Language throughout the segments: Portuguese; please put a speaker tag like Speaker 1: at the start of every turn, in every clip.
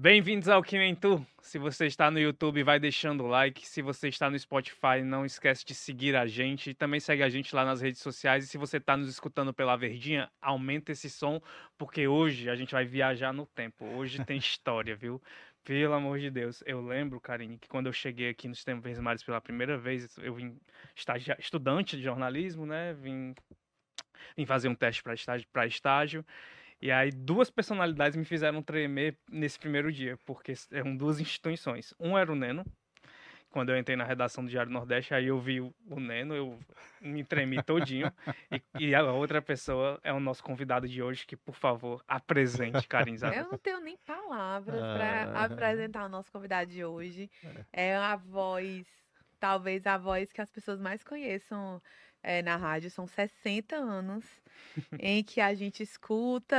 Speaker 1: Bem-vindos ao Que Nem Tu. Se você está no YouTube, vai deixando o like. Se você está no Spotify, não esquece de seguir a gente. Também segue a gente lá nas redes sociais. E se você está nos escutando pela Verdinha, aumenta esse som, porque hoje a gente vai viajar no tempo. Hoje tem história, viu? Pelo amor de Deus. Eu lembro, Karine, que quando eu cheguei aqui no Sistema Verdes pela primeira vez, eu vim estagia... estudante de jornalismo, né? Vim, vim fazer um teste para estágio, estágio. E aí duas personalidades me fizeram tremer nesse primeiro dia, porque eram duas instituições. Um era o Neno, quando eu entrei na redação do Diário Nordeste, aí eu vi o, Neno, eu me tremi todinho. e, e, a outra pessoa é o nosso convidado de hoje, que, por favor, apresente, Karim
Speaker 2: Eu não tenho nem palavras para ah. apresentar o nosso convidado de hoje. É. é a voz, talvez a voz que as pessoas mais conheçam é, na rádio. São 60 anos em que a gente escuta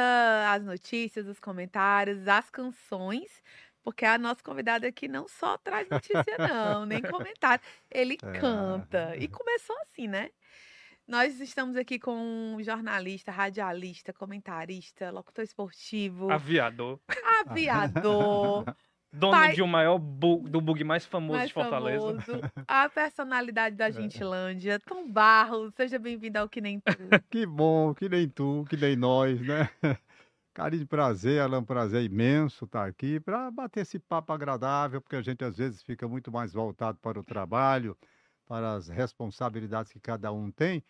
Speaker 2: as notícias, os comentários, as canções, porque a nossa convidada aqui não só traz notícia, não, nem comentário. Ele é. canta. E começou assim, né? Nós estamos aqui com um jornalista, radialista, comentarista, locutor esportivo.
Speaker 1: Aviador.
Speaker 2: Aviador.
Speaker 1: Dono pai... de um maior bug, do bug mais famoso mais de Fortaleza.
Speaker 2: Famoso, a personalidade da é. Gentilândia, Tom Barros, seja bem-vindo ao Que Nem Tu.
Speaker 3: que bom, que nem tu, que nem nós, né? Carinho de prazer, Alan, prazer imenso estar aqui para bater esse papo agradável, porque a gente às vezes fica muito mais voltado para o trabalho, para as responsabilidades que cada um tem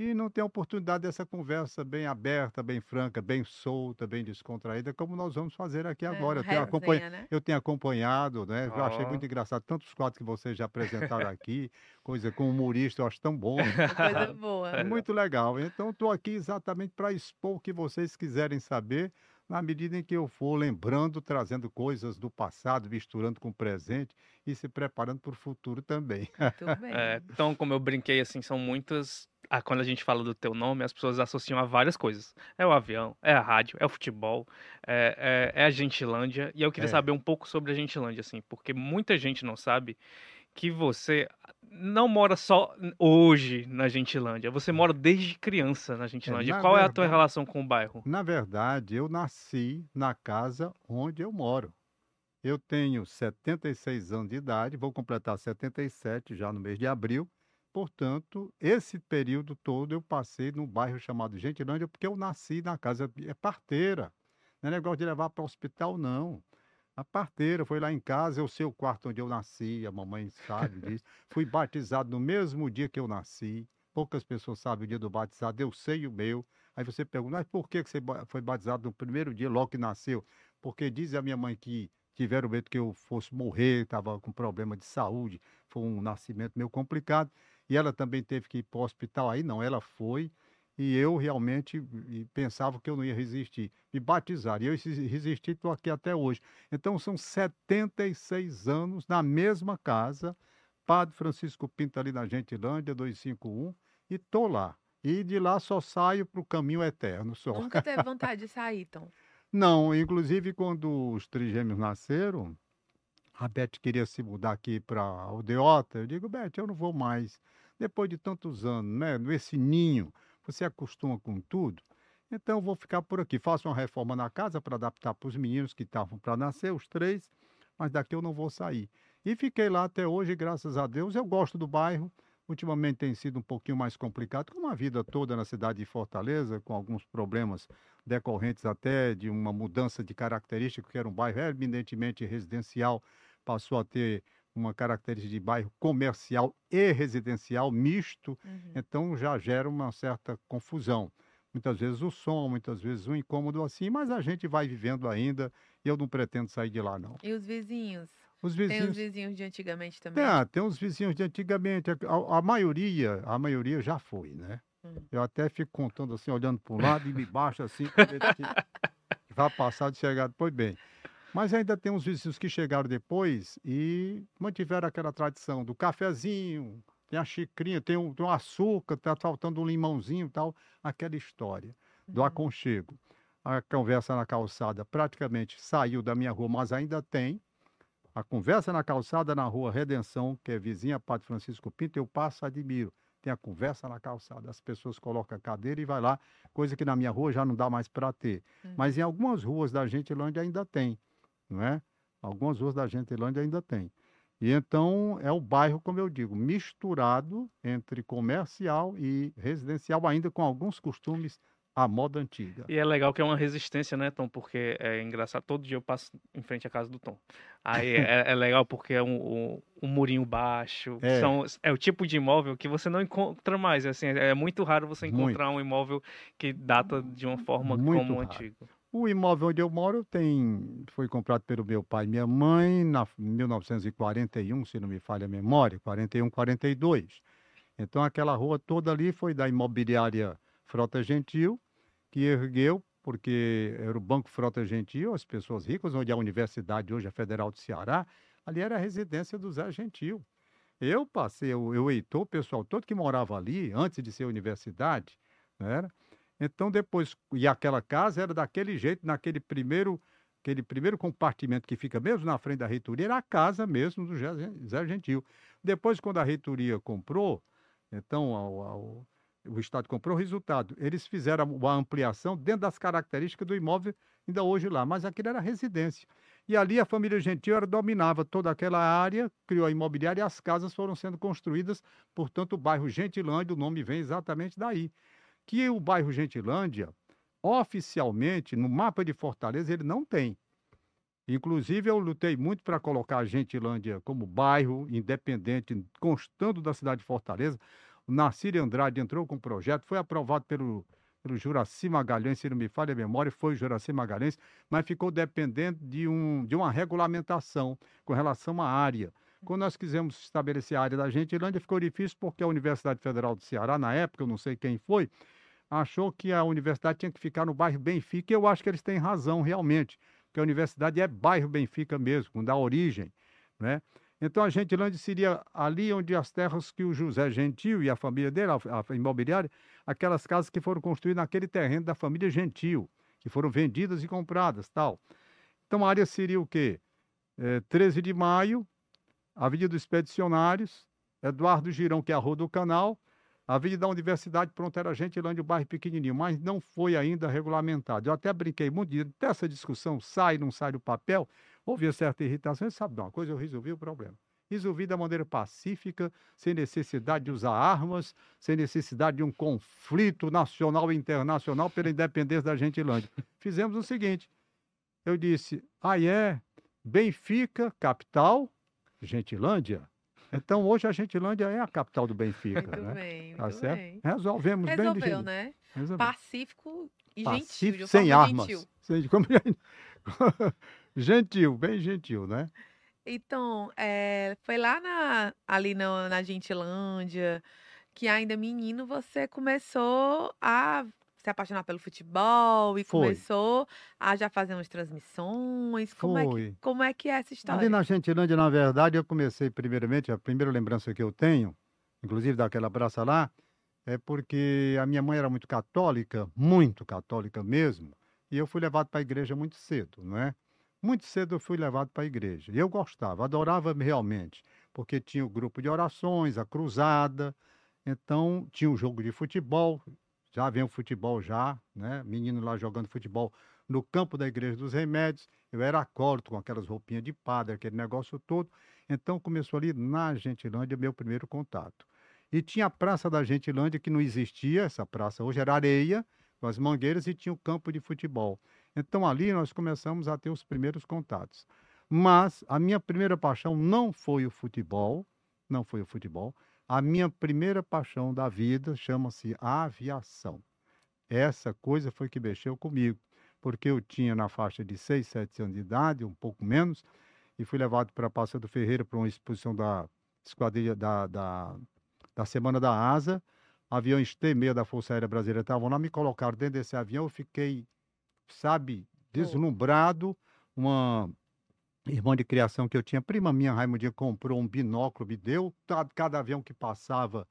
Speaker 3: e não tem a oportunidade dessa conversa bem aberta, bem franca, bem solta, bem descontraída, como nós vamos fazer aqui é, agora. Eu tenho, acompanha, né? eu tenho acompanhado, né? Oh. Eu achei muito engraçado tantos quadros que vocês já apresentaram aqui, coisa com humorista, eu acho tão bom.
Speaker 2: Coisa boa.
Speaker 3: Muito legal. Então, estou aqui exatamente para expor o que vocês quiserem saber na medida em que eu for lembrando, trazendo coisas do passado, misturando com o presente e se preparando para o futuro também.
Speaker 1: Muito bem. É, então, como eu brinquei, assim, são muitas. Ah, quando a gente fala do teu nome, as pessoas associam a várias coisas. É o avião, é a rádio, é o futebol, é, é, é a Gentilândia. E eu queria é. saber um pouco sobre a Gentilândia, assim, porque muita gente não sabe que você não mora só hoje na Gentilândia, você mora desde criança na Gentilândia. É, Qual verdade, é a tua relação com o bairro?
Speaker 3: Na verdade, eu nasci na casa onde eu moro. Eu tenho 76 anos de idade, vou completar 77 já no mês de abril. Portanto, esse período todo eu passei num bairro chamado Gentilândia, porque eu nasci na casa é parteira. Não é negócio de levar para o hospital, não. A parteira foi lá em casa, eu sei o quarto onde eu nasci, a mamãe sabe disso. Fui batizado no mesmo dia que eu nasci. Poucas pessoas sabem o dia do batizado, eu sei o meu. Aí você pergunta, mas por que você foi batizado no primeiro dia, logo que nasceu? Porque diz a minha mãe que tiveram medo que eu fosse morrer, estava com problema de saúde, foi um nascimento meio complicado. E ela também teve que ir para o hospital. Aí não, ela foi e eu realmente pensava que eu não ia resistir. Me batizaram. E eu resisti, estou aqui até hoje. Então são 76 anos na mesma casa, Padre Francisco Pinto ali na Gentilândia, 251, e estou lá. E de lá só saio para o caminho eterno. Só.
Speaker 2: Nunca teve vontade de sair, então?
Speaker 3: Não, inclusive quando os trigêmeos nasceram, a Beth queria se mudar aqui para Aldeota. Eu digo, Beth, eu não vou mais. Depois de tantos anos, né? Nesse ninho você acostuma com tudo. Então vou ficar por aqui. Faço uma reforma na casa para adaptar para os meninos que estavam para nascer, os três, mas daqui eu não vou sair. E fiquei lá até hoje, graças a Deus. Eu gosto do bairro. Ultimamente tem sido um pouquinho mais complicado, como a vida toda na cidade de Fortaleza, com alguns problemas decorrentes até de uma mudança de característica, que era um bairro eminentemente residencial, passou a ter uma característica de bairro comercial e residencial misto, uhum. então já gera uma certa confusão. Muitas vezes o som, muitas vezes o incômodo assim, mas a gente vai vivendo ainda e eu não pretendo sair de lá, não.
Speaker 2: E os vizinhos? Os vizinhos... Tem os vizinhos de antigamente também?
Speaker 3: Tem, tem os vizinhos de antigamente. A, a maioria, a maioria já foi, né? Hum. Eu até fico contando assim, olhando para um lado e me baixo assim, para ver se vai passar de chegar depois bem. Mas ainda tem uns vizinhos que chegaram depois e mantiveram aquela tradição do cafezinho, tem a xicrinha, tem um, tem açúcar, tá faltando um limãozinho e tal, aquela história do uhum. aconchego. A conversa na calçada praticamente saiu da minha rua, mas ainda tem. A conversa na calçada na rua Redenção, que é vizinha Padre Francisco Pinto, eu passo admiro. Tem a conversa na calçada, as pessoas colocam a cadeira e vai lá, coisa que na minha rua já não dá mais para ter. Uhum. Mas em algumas ruas da Gentilândia ainda tem não é? Algumas ruas da Gentilândia ainda tem. E então é o bairro, como eu digo, misturado entre comercial e residencial, ainda com alguns costumes à moda antiga.
Speaker 1: E é legal que é uma resistência, né, Tom? Porque é engraçado, todo dia eu passo em frente à casa do Tom. Aí é, é legal porque é um, um, um murinho baixo.
Speaker 3: É.
Speaker 1: São, é o tipo de imóvel que você não encontra mais. Assim, é muito raro você encontrar um imóvel que data de uma forma
Speaker 3: Muito
Speaker 1: como o antigo.
Speaker 3: O imóvel onde eu moro tem, foi comprado pelo meu pai e minha mãe na 1941, se não me falha a memória, 41, 42. Então aquela rua toda ali foi da imobiliária Frota Gentil, que ergueu, porque era o Banco Frota Gentil, as pessoas ricas, onde a universidade hoje é Federal do Ceará, ali era a residência do Zé Gentil. Eu passei, eu, eu Heitor, o pessoal todo que morava ali, antes de ser universidade, não era? Então depois, e aquela casa era daquele jeito, naquele primeiro, aquele primeiro compartimento que fica mesmo na frente da reitoria, era a casa mesmo do Zé Gentil. Depois, quando a reitoria comprou, então ao- ao- o Estado comprou o resultado. Eles fizeram a ampliação dentro das características do imóvel, ainda hoje lá, mas aquilo era residência. E ali a família Gentil era, dominava toda aquela área, criou a imobiliária e as casas foram sendo construídas, portanto, o bairro Gentilândia, o nome vem exatamente daí. Que o bairro Gentilândia, oficialmente, no mapa de Fortaleza, ele não tem. Inclusive, eu lutei muito para colocar a Gentilândia como bairro independente, constando da cidade de Fortaleza. O Narcírio Andrade entrou com o projeto, foi aprovado pelo, pelo Juraci Magalhães, se não me falha a memória, foi o Juraci Magalhães, mas ficou dependente de, um, de uma regulamentação com relação à área. Quando nós quisemos estabelecer a área da Gentilândia, ficou difícil porque a Universidade Federal do Ceará, na época, eu não sei quem foi, achou que a universidade tinha que ficar no bairro Benfica, e eu acho que eles têm razão realmente, porque a universidade é bairro Benfica mesmo, da origem, né? Então a Gentilândia seria ali onde as terras que o José Gentil e a família dele, a, a imobiliária, aquelas casas que foram construídas naquele terreno da família Gentil, que foram vendidas e compradas, tal. Então a área seria o quê? É, 13 de maio, Avenida dos Expedicionários, Eduardo Girão, que é a Rua do Canal, a Avenida da Universidade, pronto, era Gentilândia, o bairro pequenininho, mas não foi ainda regulamentado. Eu até brinquei muito de dessa discussão, sai, não sai do papel, houve certa irritação, e sabe de uma coisa, eu resolvi o problema. Resolvi da maneira pacífica, sem necessidade de usar armas, sem necessidade de um conflito nacional e internacional pela independência da Gentilândia. Fizemos o seguinte, eu disse, ah é, Benfica, capital, Gentilândia. Então hoje a Gentilândia é a capital do Benfica,
Speaker 2: Muito
Speaker 3: né?
Speaker 2: bem,
Speaker 3: Tá
Speaker 2: muito
Speaker 3: certo?
Speaker 2: bem.
Speaker 3: Resolvemos bem
Speaker 2: Resolveu, né?
Speaker 3: Resolveu.
Speaker 2: Pacífico e gentil,
Speaker 3: Pacífico,
Speaker 2: uma
Speaker 3: sem armas.
Speaker 2: gentil.
Speaker 3: Sem- como- gentil, bem gentil, né?
Speaker 2: Então, é, foi lá na, ali na, na Gentilândia que ainda menino você começou a se apaixonar pelo futebol e
Speaker 3: Foi.
Speaker 2: começou a já fazer umas transmissões. Como é que, como é, que é essa história?
Speaker 3: Ali na Gentilândia, na verdade, eu comecei primeiramente, a primeira lembrança que eu tenho, inclusive daquela praça lá, é porque a minha mãe era muito católica, muito católica mesmo, e eu fui levado para a igreja muito cedo, não é? Muito cedo eu fui levado para a igreja. E eu gostava, adorava realmente, porque tinha o grupo de orações, a cruzada, então tinha o jogo de futebol, já vem o futebol já, né? Menino lá jogando futebol no campo da Igreja dos Remédios. Eu era acólito com aquelas roupinhas de padre, aquele negócio todo. Então começou ali na Gentilândia meu primeiro contato. E tinha a Praça da Gentilândia, que não existia, essa praça hoje era areia, com as mangueiras, e tinha o campo de futebol. Então ali nós começamos a ter os primeiros contatos. Mas a minha primeira paixão não foi o futebol, não foi o futebol. A minha primeira paixão da vida chama-se aviação. Essa coisa foi que mexeu comigo, porque eu tinha na faixa de 6, 7 anos de idade, um pouco menos, e fui levado para a Praça do Ferreira para uma exposição da esquadrilha da, da, da Semana da Asa. Aviões T-6 da Força Aérea Brasileira estavam lá, me colocaram dentro desse avião, eu fiquei, sabe, deslumbrado. Uma irmã de criação que eu tinha, prima minha, Raimundinha, comprou um binóculo, me deu, cada avião que passava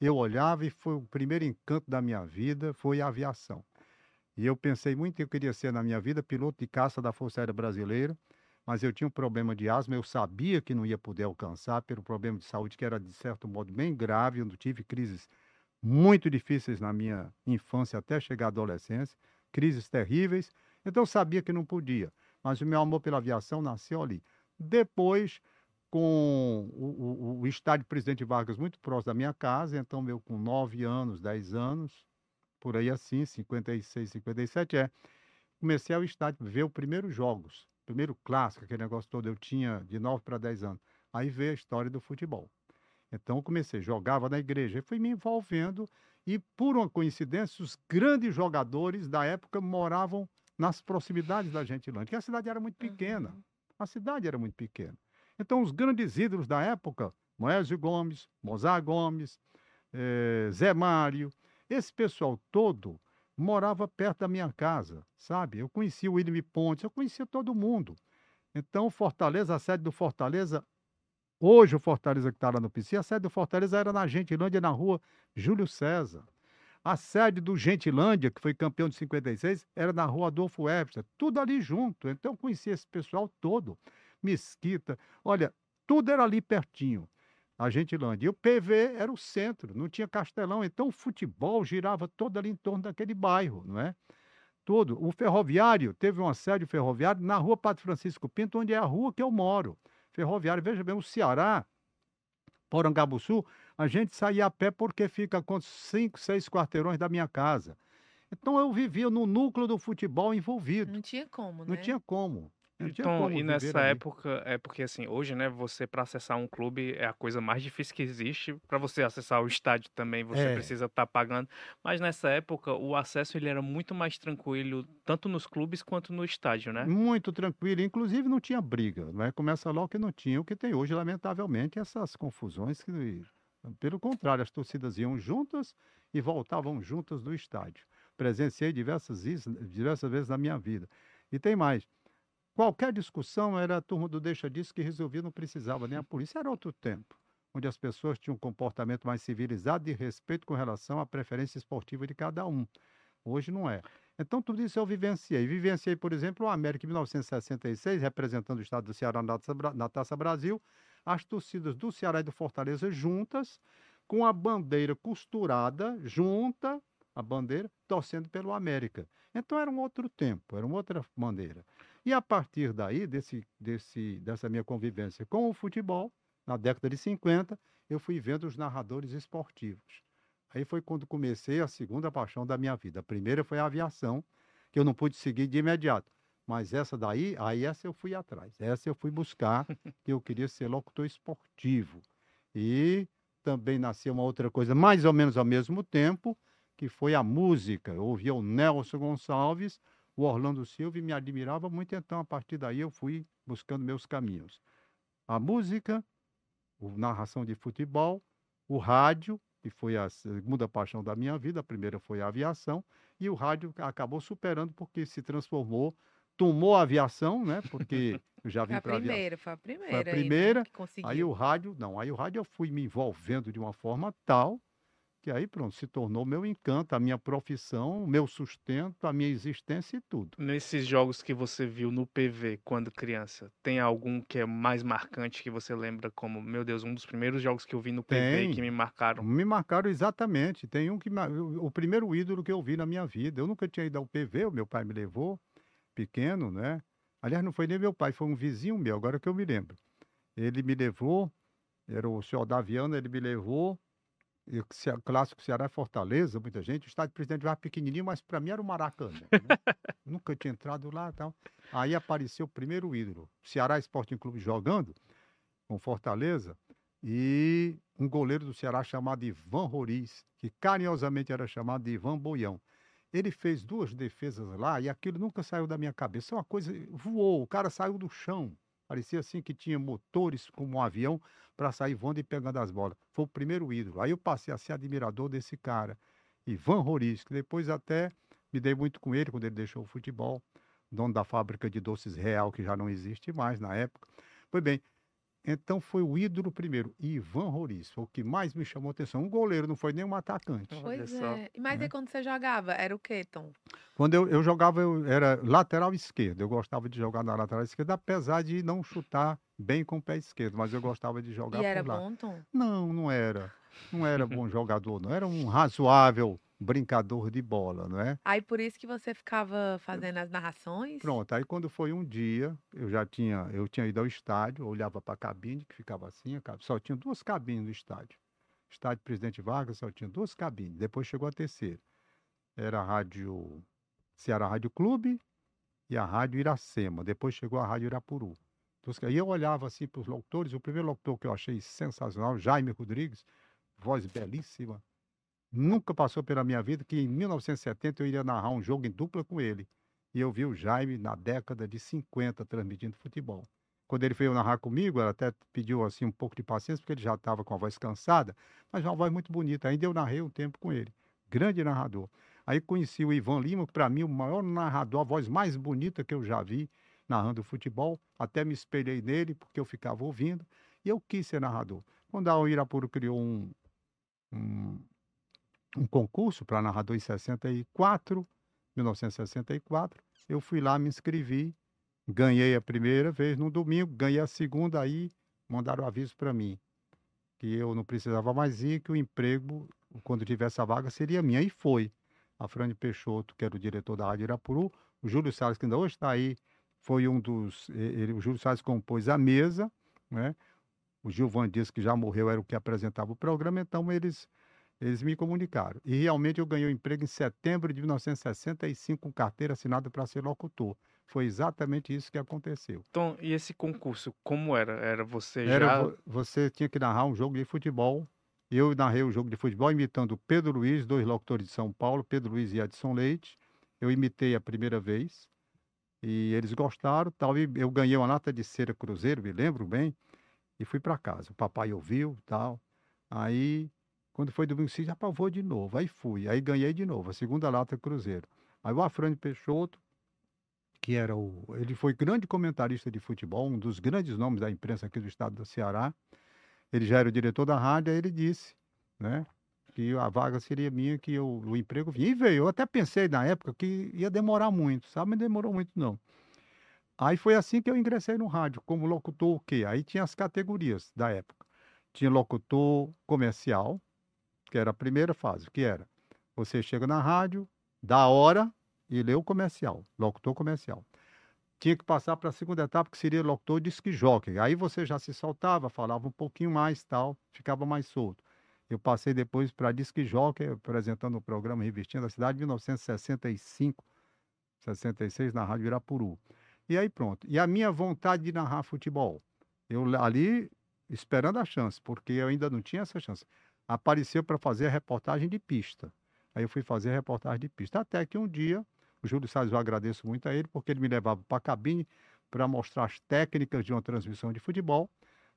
Speaker 3: eu olhava e foi o primeiro encanto da minha vida, foi a aviação. E eu pensei muito que eu queria ser na minha vida piloto de caça da Força Aérea Brasileira, mas eu tinha um problema de asma, eu sabia que não ia poder alcançar pelo problema de saúde que era de certo modo bem grave, eu tive crises muito difíceis na minha infância até chegar à adolescência, crises terríveis, então eu sabia que não podia. Mas o meu amor pela aviação nasceu ali. Depois, com o, o, o estádio Presidente Vargas muito próximo da minha casa, então eu com 9 anos, 10 anos, por aí assim, 56, 57, é, comecei ao estádio ver os primeiros jogos, primeiro clássico, aquele negócio todo, eu tinha de 9 para 10 anos. Aí veio a história do futebol. Então eu comecei, jogava na igreja, fui me envolvendo e por uma coincidência, os grandes jogadores da época moravam nas proximidades da Gentilândia, que a cidade era muito pequena. Uhum. A cidade era muito pequena. Então, os grandes ídolos da época, Moésio Gomes, Mozart Gomes, eh, Zé Mário, esse pessoal todo morava perto da minha casa, sabe? Eu conhecia o William Pontes, eu conhecia todo mundo. Então, Fortaleza, a sede do Fortaleza, hoje o Fortaleza que está lá no PC, a sede do Fortaleza era na Gentilândia, na rua Júlio César. A sede do Gentilândia, que foi campeão de 56, era na rua Adolfo Webster, tudo ali junto. Então, eu conhecia esse pessoal todo. Mesquita. Olha, tudo era ali pertinho, a Gentilândia. E o PV era o centro, não tinha castelão. Então o futebol girava todo ali em torno daquele bairro, não é? Todo. O ferroviário, teve um assédio ferroviário na rua Padre Francisco Pinto, onde é a rua que eu moro. Ferroviário, veja bem, o Ceará, Porangabuçu, a gente saía a pé porque fica com cinco, seis quarteirões da minha casa. Então eu vivia no núcleo do futebol envolvido.
Speaker 2: Não tinha como,
Speaker 3: né? Não tinha como.
Speaker 1: Então, e nessa época, é porque assim, hoje, né, você para acessar um clube é a coisa mais difícil que existe. Para você acessar o estádio também, você é. precisa estar tá pagando. Mas nessa época, o acesso ele era muito mais tranquilo, tanto nos clubes quanto no estádio, né?
Speaker 3: Muito tranquilo, inclusive não tinha briga, né? Começa logo que não tinha o que tem hoje, lamentavelmente, essas confusões que pelo contrário, as torcidas iam juntas e voltavam juntas do estádio. Presenciei diversas, diversas vezes na minha vida. E tem mais. Qualquer discussão era a turma do deixa disso que resolvia, não precisava nem a polícia. Era outro tempo, onde as pessoas tinham um comportamento mais civilizado e respeito com relação à preferência esportiva de cada um. Hoje não é. Então, tudo isso eu vivenciei. Vivenciei, por exemplo, o América em 1966, representando o estado do Ceará na Taça Brasil, as torcidas do Ceará e do Fortaleza juntas, com a bandeira costurada, junta, a bandeira, torcendo pelo América. Então era um outro tempo, era uma outra bandeira. E a partir daí, desse, desse, dessa minha convivência com o futebol, na década de 50, eu fui vendo os narradores esportivos. Aí foi quando comecei a segunda paixão da minha vida. A primeira foi a aviação, que eu não pude seguir de imediato. Mas essa daí, aí essa eu fui atrás. Essa eu fui buscar, que eu queria ser locutor esportivo. E também nasceu uma outra coisa, mais ou menos ao mesmo tempo, que foi a música. Eu ouvia o Nelson Gonçalves, o Orlando Silva e me admirava muito, então a partir daí eu fui buscando meus caminhos. A música, a narração de futebol, o rádio, que foi a segunda paixão da minha vida, a primeira foi a aviação, e o rádio acabou superando porque se transformou, tomou a aviação, né? Porque eu já vim para a
Speaker 2: primeira, foi a primeira.
Speaker 3: Foi a primeira. Aí, né? aí o rádio, não, aí o rádio eu fui me envolvendo de uma forma tal que aí pronto, se tornou meu encanto, a minha profissão, o meu sustento, a minha existência e tudo.
Speaker 1: Nesses jogos que você viu no PV quando criança, tem algum que é mais marcante que você lembra como, meu Deus, um dos primeiros jogos que eu vi no PV tem, que me marcaram?
Speaker 3: Me marcaram exatamente. Tem um que o primeiro ídolo que eu vi na minha vida. Eu nunca tinha ido ao PV, o meu pai me levou, pequeno, né? Aliás, não foi nem meu pai, foi um vizinho meu, agora que eu me lembro. Ele me levou, era o senhor Daviano, ele me levou e o clássico Ceará é Fortaleza, muita gente. O estádio presidente vai pequenininho, mas para mim era o Maracanã. Né? Nunca tinha entrado lá tal. Aí apareceu o primeiro ídolo. Ceará Sporting Clube jogando com Fortaleza e um goleiro do Ceará chamado Ivan Roriz, que carinhosamente era chamado de Ivan Boião. Ele fez duas defesas lá e aquilo nunca saiu da minha cabeça. É uma coisa, voou, o cara saiu do chão. Parecia assim que tinha motores como um avião para sair voando e pegando as bolas. Foi o primeiro ídolo. Aí eu passei a ser admirador desse cara, Ivan Roriz, que depois até me dei muito com ele quando ele deixou o futebol, dono da fábrica de doces Real, que já não existe mais na época. Pois bem, então foi o ídolo primeiro, Ivan Roriz, foi o que mais me chamou a atenção. Um goleiro, não foi nem um atacante.
Speaker 2: Pois é. Mas né? aí quando você jogava, era o quê, Tom?
Speaker 3: Quando eu, eu jogava, eu era lateral esquerdo. Eu gostava de jogar na lateral esquerda, apesar de não chutar bem com o pé esquerdo, mas eu gostava de jogar e
Speaker 2: por
Speaker 3: era
Speaker 2: lá. bom, Tom?
Speaker 3: Não, não era. Não era bom jogador, não. Era um razoável brincador de bola, não é?
Speaker 2: Aí por isso que você ficava fazendo as narrações?
Speaker 3: Pronto, aí quando foi um dia, eu já tinha, eu tinha ido ao estádio, olhava para a cabine, que ficava assim, só tinha duas cabines no estádio. Estádio Presidente Vargas só tinha duas cabines, depois chegou a terceira. Era a rádio Ceará Rádio Clube e a Rádio Iracema, depois chegou a Rádio Irapuru. E eu olhava assim para os locutores, o primeiro locutor que eu achei sensacional, Jaime Rodrigues, voz belíssima, nunca passou pela minha vida que em 1970 eu iria narrar um jogo em dupla com ele. E eu vi o Jaime na década de 50 transmitindo futebol. Quando ele veio narrar comigo, ela até pediu assim um pouco de paciência, porque ele já estava com a voz cansada, mas uma voz muito bonita. Ainda eu narrei um tempo com ele. Grande narrador. Aí conheci o Ivan Lima, que para mim o maior narrador, a voz mais bonita que eu já vi narrando futebol, até me espelhei nele porque eu ficava ouvindo e eu quis ser narrador. Quando a Irapuru criou um, um, um concurso para narrador em 64, 1964, eu fui lá, me inscrevi, ganhei a primeira vez no domingo, ganhei a segunda, aí mandaram aviso para mim que eu não precisava mais ir, que o emprego, quando tivesse a vaga, seria minha. E foi. A Frane Peixoto, que era o diretor da Rádio Irapuru, o Júlio Salles, que ainda hoje está aí foi um dos. Ele, o Júlio Salles compôs a mesa, né? O Gilvan Dias, que já morreu, era o que apresentava o programa, então eles, eles me comunicaram. E realmente eu ganhei o um emprego em setembro de 1965 com carteira assinada para ser locutor. Foi exatamente isso que aconteceu.
Speaker 1: Então, e esse concurso, como era? Era você
Speaker 3: era, já... Você tinha que narrar um jogo de futebol. Eu narrei o jogo de futebol imitando Pedro Luiz, dois locutores de São Paulo, Pedro Luiz e Edson Leite. Eu imitei a primeira vez. E eles gostaram, tal, e eu ganhei uma lata de cera cruzeiro, me lembro bem, e fui para casa. O papai ouviu, tal. Aí, quando foi domingo seguinte, já vou de novo. Aí fui, aí ganhei de novo, a segunda lata cruzeiro. Aí o Afrânio Peixoto, que era o. Ele foi grande comentarista de futebol, um dos grandes nomes da imprensa aqui do estado do Ceará. Ele já era o diretor da rádio, aí ele disse, né? que a vaga seria minha, que eu, o emprego vinha. E veio. Eu até pensei na época que ia demorar muito, sabe? Mas demorou muito, não. Aí foi assim que eu ingressei no rádio, como locutor o quê? Aí tinha as categorias da época. Tinha locutor comercial, que era a primeira fase, que era você chega na rádio, dá hora e lê o comercial, locutor comercial. Tinha que passar para a segunda etapa, que seria locutor disc jockey. Aí você já se soltava, falava um pouquinho mais, tal, ficava mais solto. Eu passei depois para Disque Jockey, apresentando o programa Revestindo da Cidade, em 1965, 66, na Rádio Irapuru. E aí pronto. E a minha vontade de narrar futebol? Eu ali esperando a chance, porque eu ainda não tinha essa chance. Apareceu para fazer a reportagem de pista. Aí eu fui fazer a reportagem de pista. Até que um dia, o Júlio Salles, eu agradeço muito a ele, porque ele me levava para a cabine para mostrar as técnicas de uma transmissão de futebol.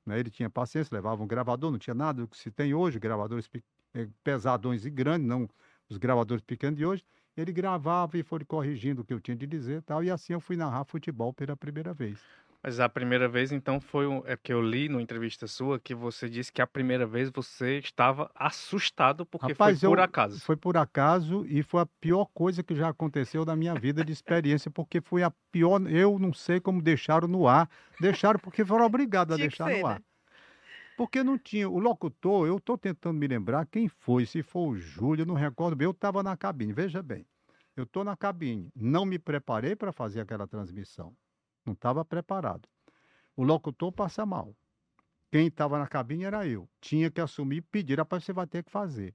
Speaker 3: Né? Ele tinha paciência, levava um gravador, não tinha nada do que se tem hoje, gravadores eh, pesadões e grandes, não os gravadores pequenos de hoje. Ele gravava e foi corrigindo o que eu tinha de dizer tal, e assim eu fui narrar futebol pela primeira vez.
Speaker 1: Mas a primeira vez, então, foi é porque eu li numa entrevista sua que você disse que a primeira vez você estava assustado porque Rapaz, foi por eu, acaso.
Speaker 3: Foi por acaso e foi a pior coisa que já aconteceu na minha vida de experiência, porque foi a pior. Eu não sei como deixaram no ar. Deixaram porque foram obrigados a deixar ser, no ar. Né? Porque não tinha. O locutor, eu estou tentando me lembrar quem foi, se foi o Júlio, não recordo bem. Eu estava na cabine, veja bem. Eu estou na cabine, não me preparei para fazer aquela transmissão. Não estava preparado. O locutor passa mal. Quem estava na cabine era eu. Tinha que assumir e pedir, rapaz, você vai ter que fazer.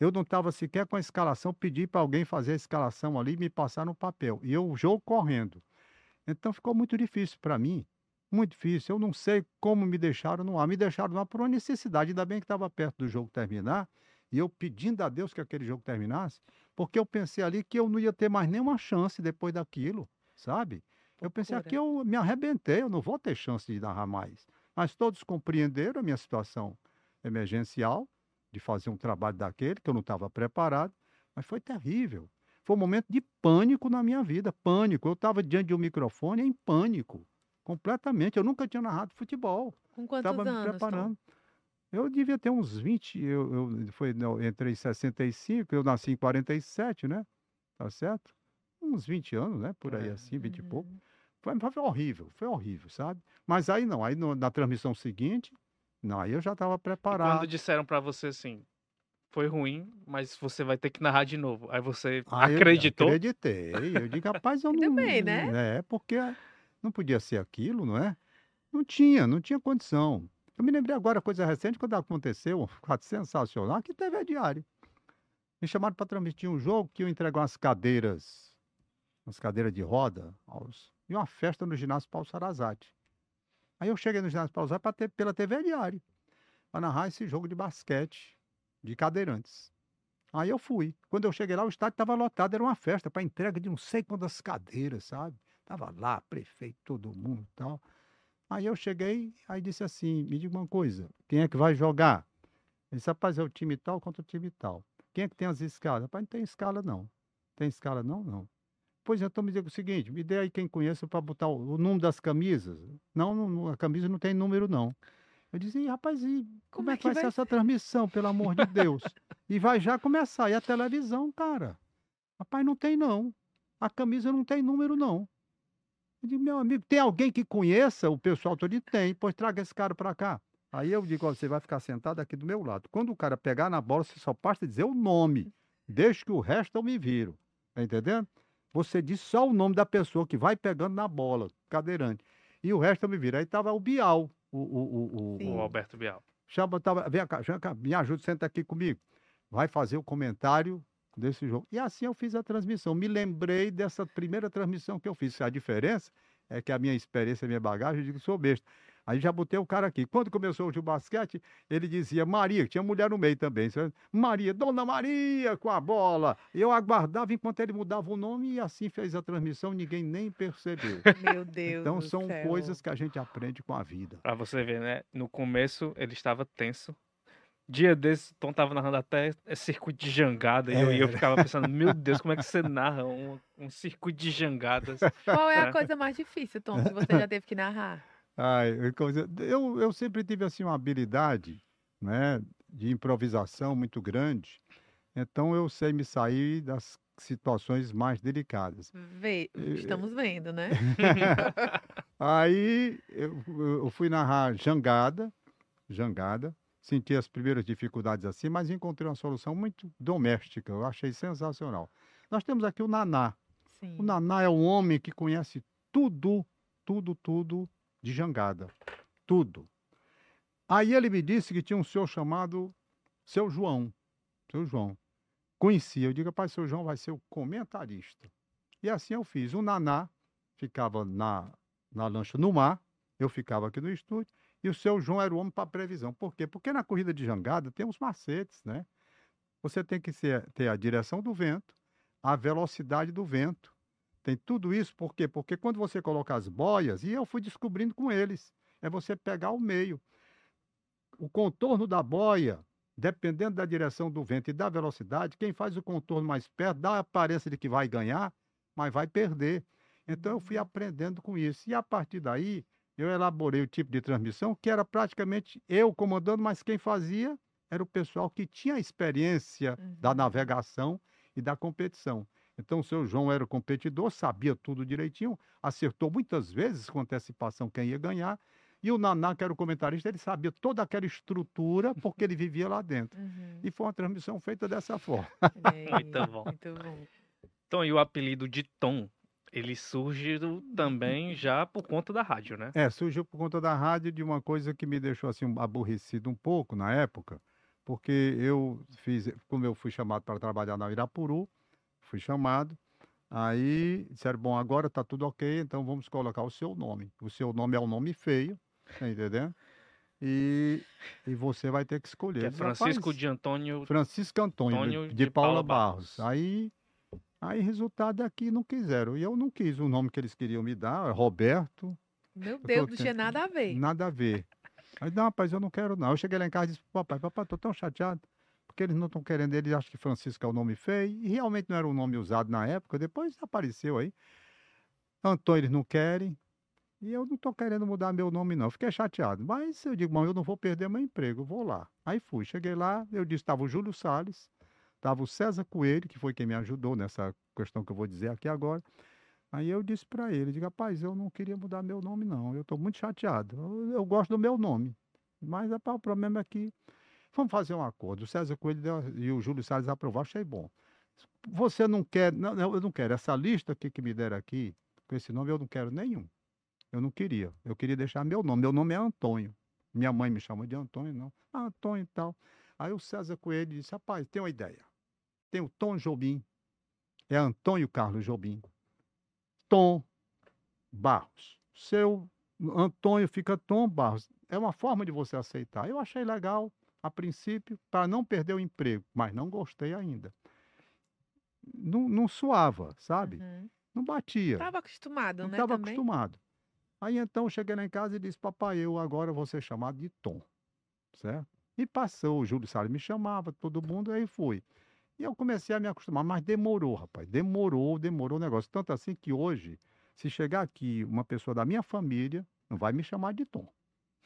Speaker 3: Eu não estava sequer com a escalação, pedi para alguém fazer a escalação ali e me passar no papel. E eu, jogo correndo. Então ficou muito difícil para mim. Muito difícil. Eu não sei como me deixaram no ar. Me deixaram no ar por uma necessidade. Ainda bem que estava perto do jogo terminar. E eu pedindo a Deus que aquele jogo terminasse. Porque eu pensei ali que eu não ia ter mais nenhuma chance depois daquilo, sabe? Eu pensei, aqui eu me arrebentei, eu não vou ter chance de narrar mais. Mas todos compreenderam a minha situação emergencial, de fazer um trabalho daquele, que eu não estava preparado, mas foi terrível. Foi um momento de pânico na minha vida, pânico. Eu estava diante de um microfone em pânico, completamente. Eu nunca tinha narrado futebol.
Speaker 2: Com quantos
Speaker 3: Estava
Speaker 2: me
Speaker 3: preparando. Tom? Eu devia ter uns 20, eu, eu, foi, eu entrei em 65, eu nasci em 47, né? Tá certo? Uns 20 anos, né? Por aí é. assim, 20 uhum. e pouco. Foi, foi horrível, foi horrível, sabe? Mas aí não, aí no, na transmissão seguinte, não, aí eu já estava preparado.
Speaker 1: E quando disseram para você assim, foi ruim, mas você vai ter que narrar de novo. Aí você
Speaker 3: Aí eu
Speaker 1: acreditou?
Speaker 3: acreditei. Eu digo, rapaz, eu não.
Speaker 2: bem, né?
Speaker 3: É, porque não podia ser aquilo, não é? Não tinha, não tinha condição. Eu me lembrei agora, coisa recente, quando aconteceu, um fato sensacional, que teve a diário. Me chamaram para transmitir um jogo que eu entregar umas cadeiras, umas cadeiras de roda, aos, e uma festa no ginásio Paulo Sarazate. Aí eu cheguei no ginásio Paulo Sarazate pela TV Diário, para narrar esse jogo de basquete de cadeirantes. Aí eu fui. Quando eu cheguei lá, o estádio estava lotado, era uma festa para entrega de não sei quantas cadeiras, sabe? Tava lá, prefeito, todo mundo e tal. Aí eu cheguei, aí disse assim: me diga uma coisa, quem é que vai jogar? Ele disse, rapaz, é o time tal contra o time tal. Quem é que tem as escalas? Rapaz, não tem escala, não. Tem escala, não? Não. Pois então me diga o seguinte: me dê aí quem conhece para botar o, o número das camisas. Não, não, a camisa não tem número, não. Eu disse, "Ih, rapaz, e como, é que vai ser essa transmissão, pelo amor de Deus? E vai já começar. E a televisão, cara? Rapaz, não tem, não. A camisa não tem número, não. Eu digo, meu amigo, tem alguém que conheça o pessoal todo? Tem, pois traga esse cara para cá. Aí eu digo, ó, você vai ficar sentado aqui do meu lado. Quando o cara pegar na bola, você só basta dizer o nome. Deixa que o resto eu me viro. Tá entendendo? Você diz só o nome da pessoa que vai pegando na bola, cadeirante. E o resto eu me viro. Aí tava o Bial, o, o, o, o.
Speaker 1: O Alberto Bial.
Speaker 3: Chama, tava, vem cá, vem cá, me ajuda, senta aqui comigo. Vai fazer o comentário desse jogo. E assim eu fiz a transmissão. Me lembrei dessa primeira transmissão que eu fiz. A diferença é que a minha experiência, a minha bagagem, eu digo que sou besta. Aí já botei o cara aqui. Quando começou o jogo de basquete, ele dizia Maria, que tinha mulher no meio também. sabe? Maria, Dona Maria, com a bola. Eu aguardava enquanto ele mudava o nome e assim fez a transmissão, ninguém nem percebeu.
Speaker 2: Meu Deus
Speaker 3: Então
Speaker 2: do
Speaker 3: são
Speaker 2: céu.
Speaker 3: coisas que a gente aprende com a vida.
Speaker 1: Pra você ver, né? No começo ele estava tenso. Dia desse, o Tom tava narrando até é, circuito de jangada. E eu, e eu
Speaker 3: Era.
Speaker 1: ficava pensando, meu Deus, como é que você narra um, um circuito de jangadas?
Speaker 2: Qual é
Speaker 1: É.
Speaker 2: a coisa mais difícil, Tom, que você já teve que narrar?
Speaker 3: Ai, eu eu, sempre tive assim uma habilidade, né, de improvisação muito grande. Então eu sei me sair das situações mais delicadas.
Speaker 2: Estamos vendo, né?
Speaker 3: Aí eu, eu fui narrar jangada, jangada, senti as primeiras dificuldades assim, mas encontrei uma solução muito doméstica. Eu achei sensacional. Nós temos aqui o Naná.
Speaker 2: Sim.
Speaker 3: O Naná é um homem que conhece tudo, tudo, tudo de jangada. Tudo. Aí ele me disse que tinha um senhor chamado Seu João. Seu João. Conhecia. Eu digo, rapaz, seu João vai ser o comentarista. E assim eu fiz. O Naná ficava na, na lancha no mar, eu ficava aqui no estúdio, e o seu João era o homem para previsão. Por quê? Porque na corrida de jangada tem uns macetes, né? Você tem que ser- ter a direção do vento, a velocidade do vento. Tem tudo isso, por quê? Porque quando você coloca as boias, e eu fui descobrindo com eles, é você pegar o meio. O contorno da boia, dependendo da direção do vento e da velocidade, quem faz o contorno mais perto dá a aparência de que vai ganhar, mas vai perder. Então eu fui aprendendo com isso. E a partir daí, eu elaborei o tipo de transmissão que era praticamente eu comandando, mas quem fazia era o pessoal que tinha a experiência da
Speaker 2: Uhum.
Speaker 3: navegação e da competição. Então, o seu João era o competidor, sabia tudo direitinho, acertou muitas vezes com antecipação quem ia ganhar. E o Naná, que era o comentarista, ele sabia toda aquela estrutura porque ele vivia lá dentro.
Speaker 2: Uhum.
Speaker 3: E foi uma transmissão feita dessa forma.
Speaker 1: Muito bom.
Speaker 2: Muito bom.
Speaker 1: Tom, e o apelido de Tom, ele surge também já por conta da rádio, né?
Speaker 3: É, surgiu por conta da rádio de uma coisa que me deixou assim aborrecido um pouco na época, porque eu fiz, como eu fui chamado para trabalhar na Irapuru, fui chamado, aí disseram, bom, agora está tudo ok, então vamos colocar o seu nome. O seu nome é um nome feio, tá entendendo? E, e você vai ter que escolher.
Speaker 1: Que é
Speaker 3: Eu disse, "Rapaz,
Speaker 1: Francisco de Antônio.
Speaker 3: Francisco Antônio, de-
Speaker 1: Antônio
Speaker 3: de,
Speaker 1: de
Speaker 3: Paula
Speaker 1: Paula
Speaker 3: Barros.
Speaker 1: Barros.
Speaker 3: Aí, aí, resultado aqui não quiseram. E eu não quis o nome que eles queriam me dar, é Roberto,
Speaker 2: Meu
Speaker 3: tô
Speaker 2: Deus, não tinha nada a ver.
Speaker 3: Nada a ver. Aí, não, rapaz, eu não quero não. Eu cheguei lá em casa e disse papai, papai, tô tão chateado, porque eles não estão querendo, eles acham que Francisco é o nome feio, e realmente não era um nome usado na época, depois apareceu aí. Antônio eles não querem, e eu não estou querendo mudar meu nome não. Fiquei chateado, mas eu digo, bom, eu não vou perder meu emprego, vou lá. Aí fui, cheguei lá, eu disse, estava o Júlio Salles, estava o César Coelho, que foi quem me ajudou nessa questão que eu vou dizer aqui agora, Aí eu disse para ele, digo, rapaz, eu não queria mudar meu nome, não. Eu estou muito chateado. Eu, eu gosto do meu nome. Mas rapaz, o problema é que Vamos fazer um acordo. O César Coelho deu- e o Júlio Salles aprovaram, achei bom. Você não quer, não, eu não quero. Essa lista aqui que me deram aqui, com esse nome, eu não quero nenhum. Eu não queria. Eu queria deixar meu nome. Meu nome é Antônio. Minha mãe me chamou de Antônio, não. Ah, Antônio e tal. Aí o César Coelho disse: rapaz, tem uma ideia. Tem o Tom Jobim. É Antônio Carlos Jobim. Tom Barros. Seu Antônio fica Tom Barros. É uma forma de você aceitar. Eu achei legal, a princípio, para não perder o emprego, mas não gostei ainda. Não, não suava, sabe?
Speaker 2: Uhum.
Speaker 3: Não batia.
Speaker 2: Tava acostumado,
Speaker 3: Não
Speaker 2: né?
Speaker 3: estava acostumado. Aí então cheguei lá em casa e disse, papai, eu agora vou ser chamado de Tom, certo? E passou, o Júlio Salles me chamava, todo mundo, aí fui. E eu comecei a me acostumar, mas demorou, rapaz, demorou, demorou o negócio. Tanto assim que hoje, se chegar aqui uma pessoa da minha família, não vai me chamar de Tom.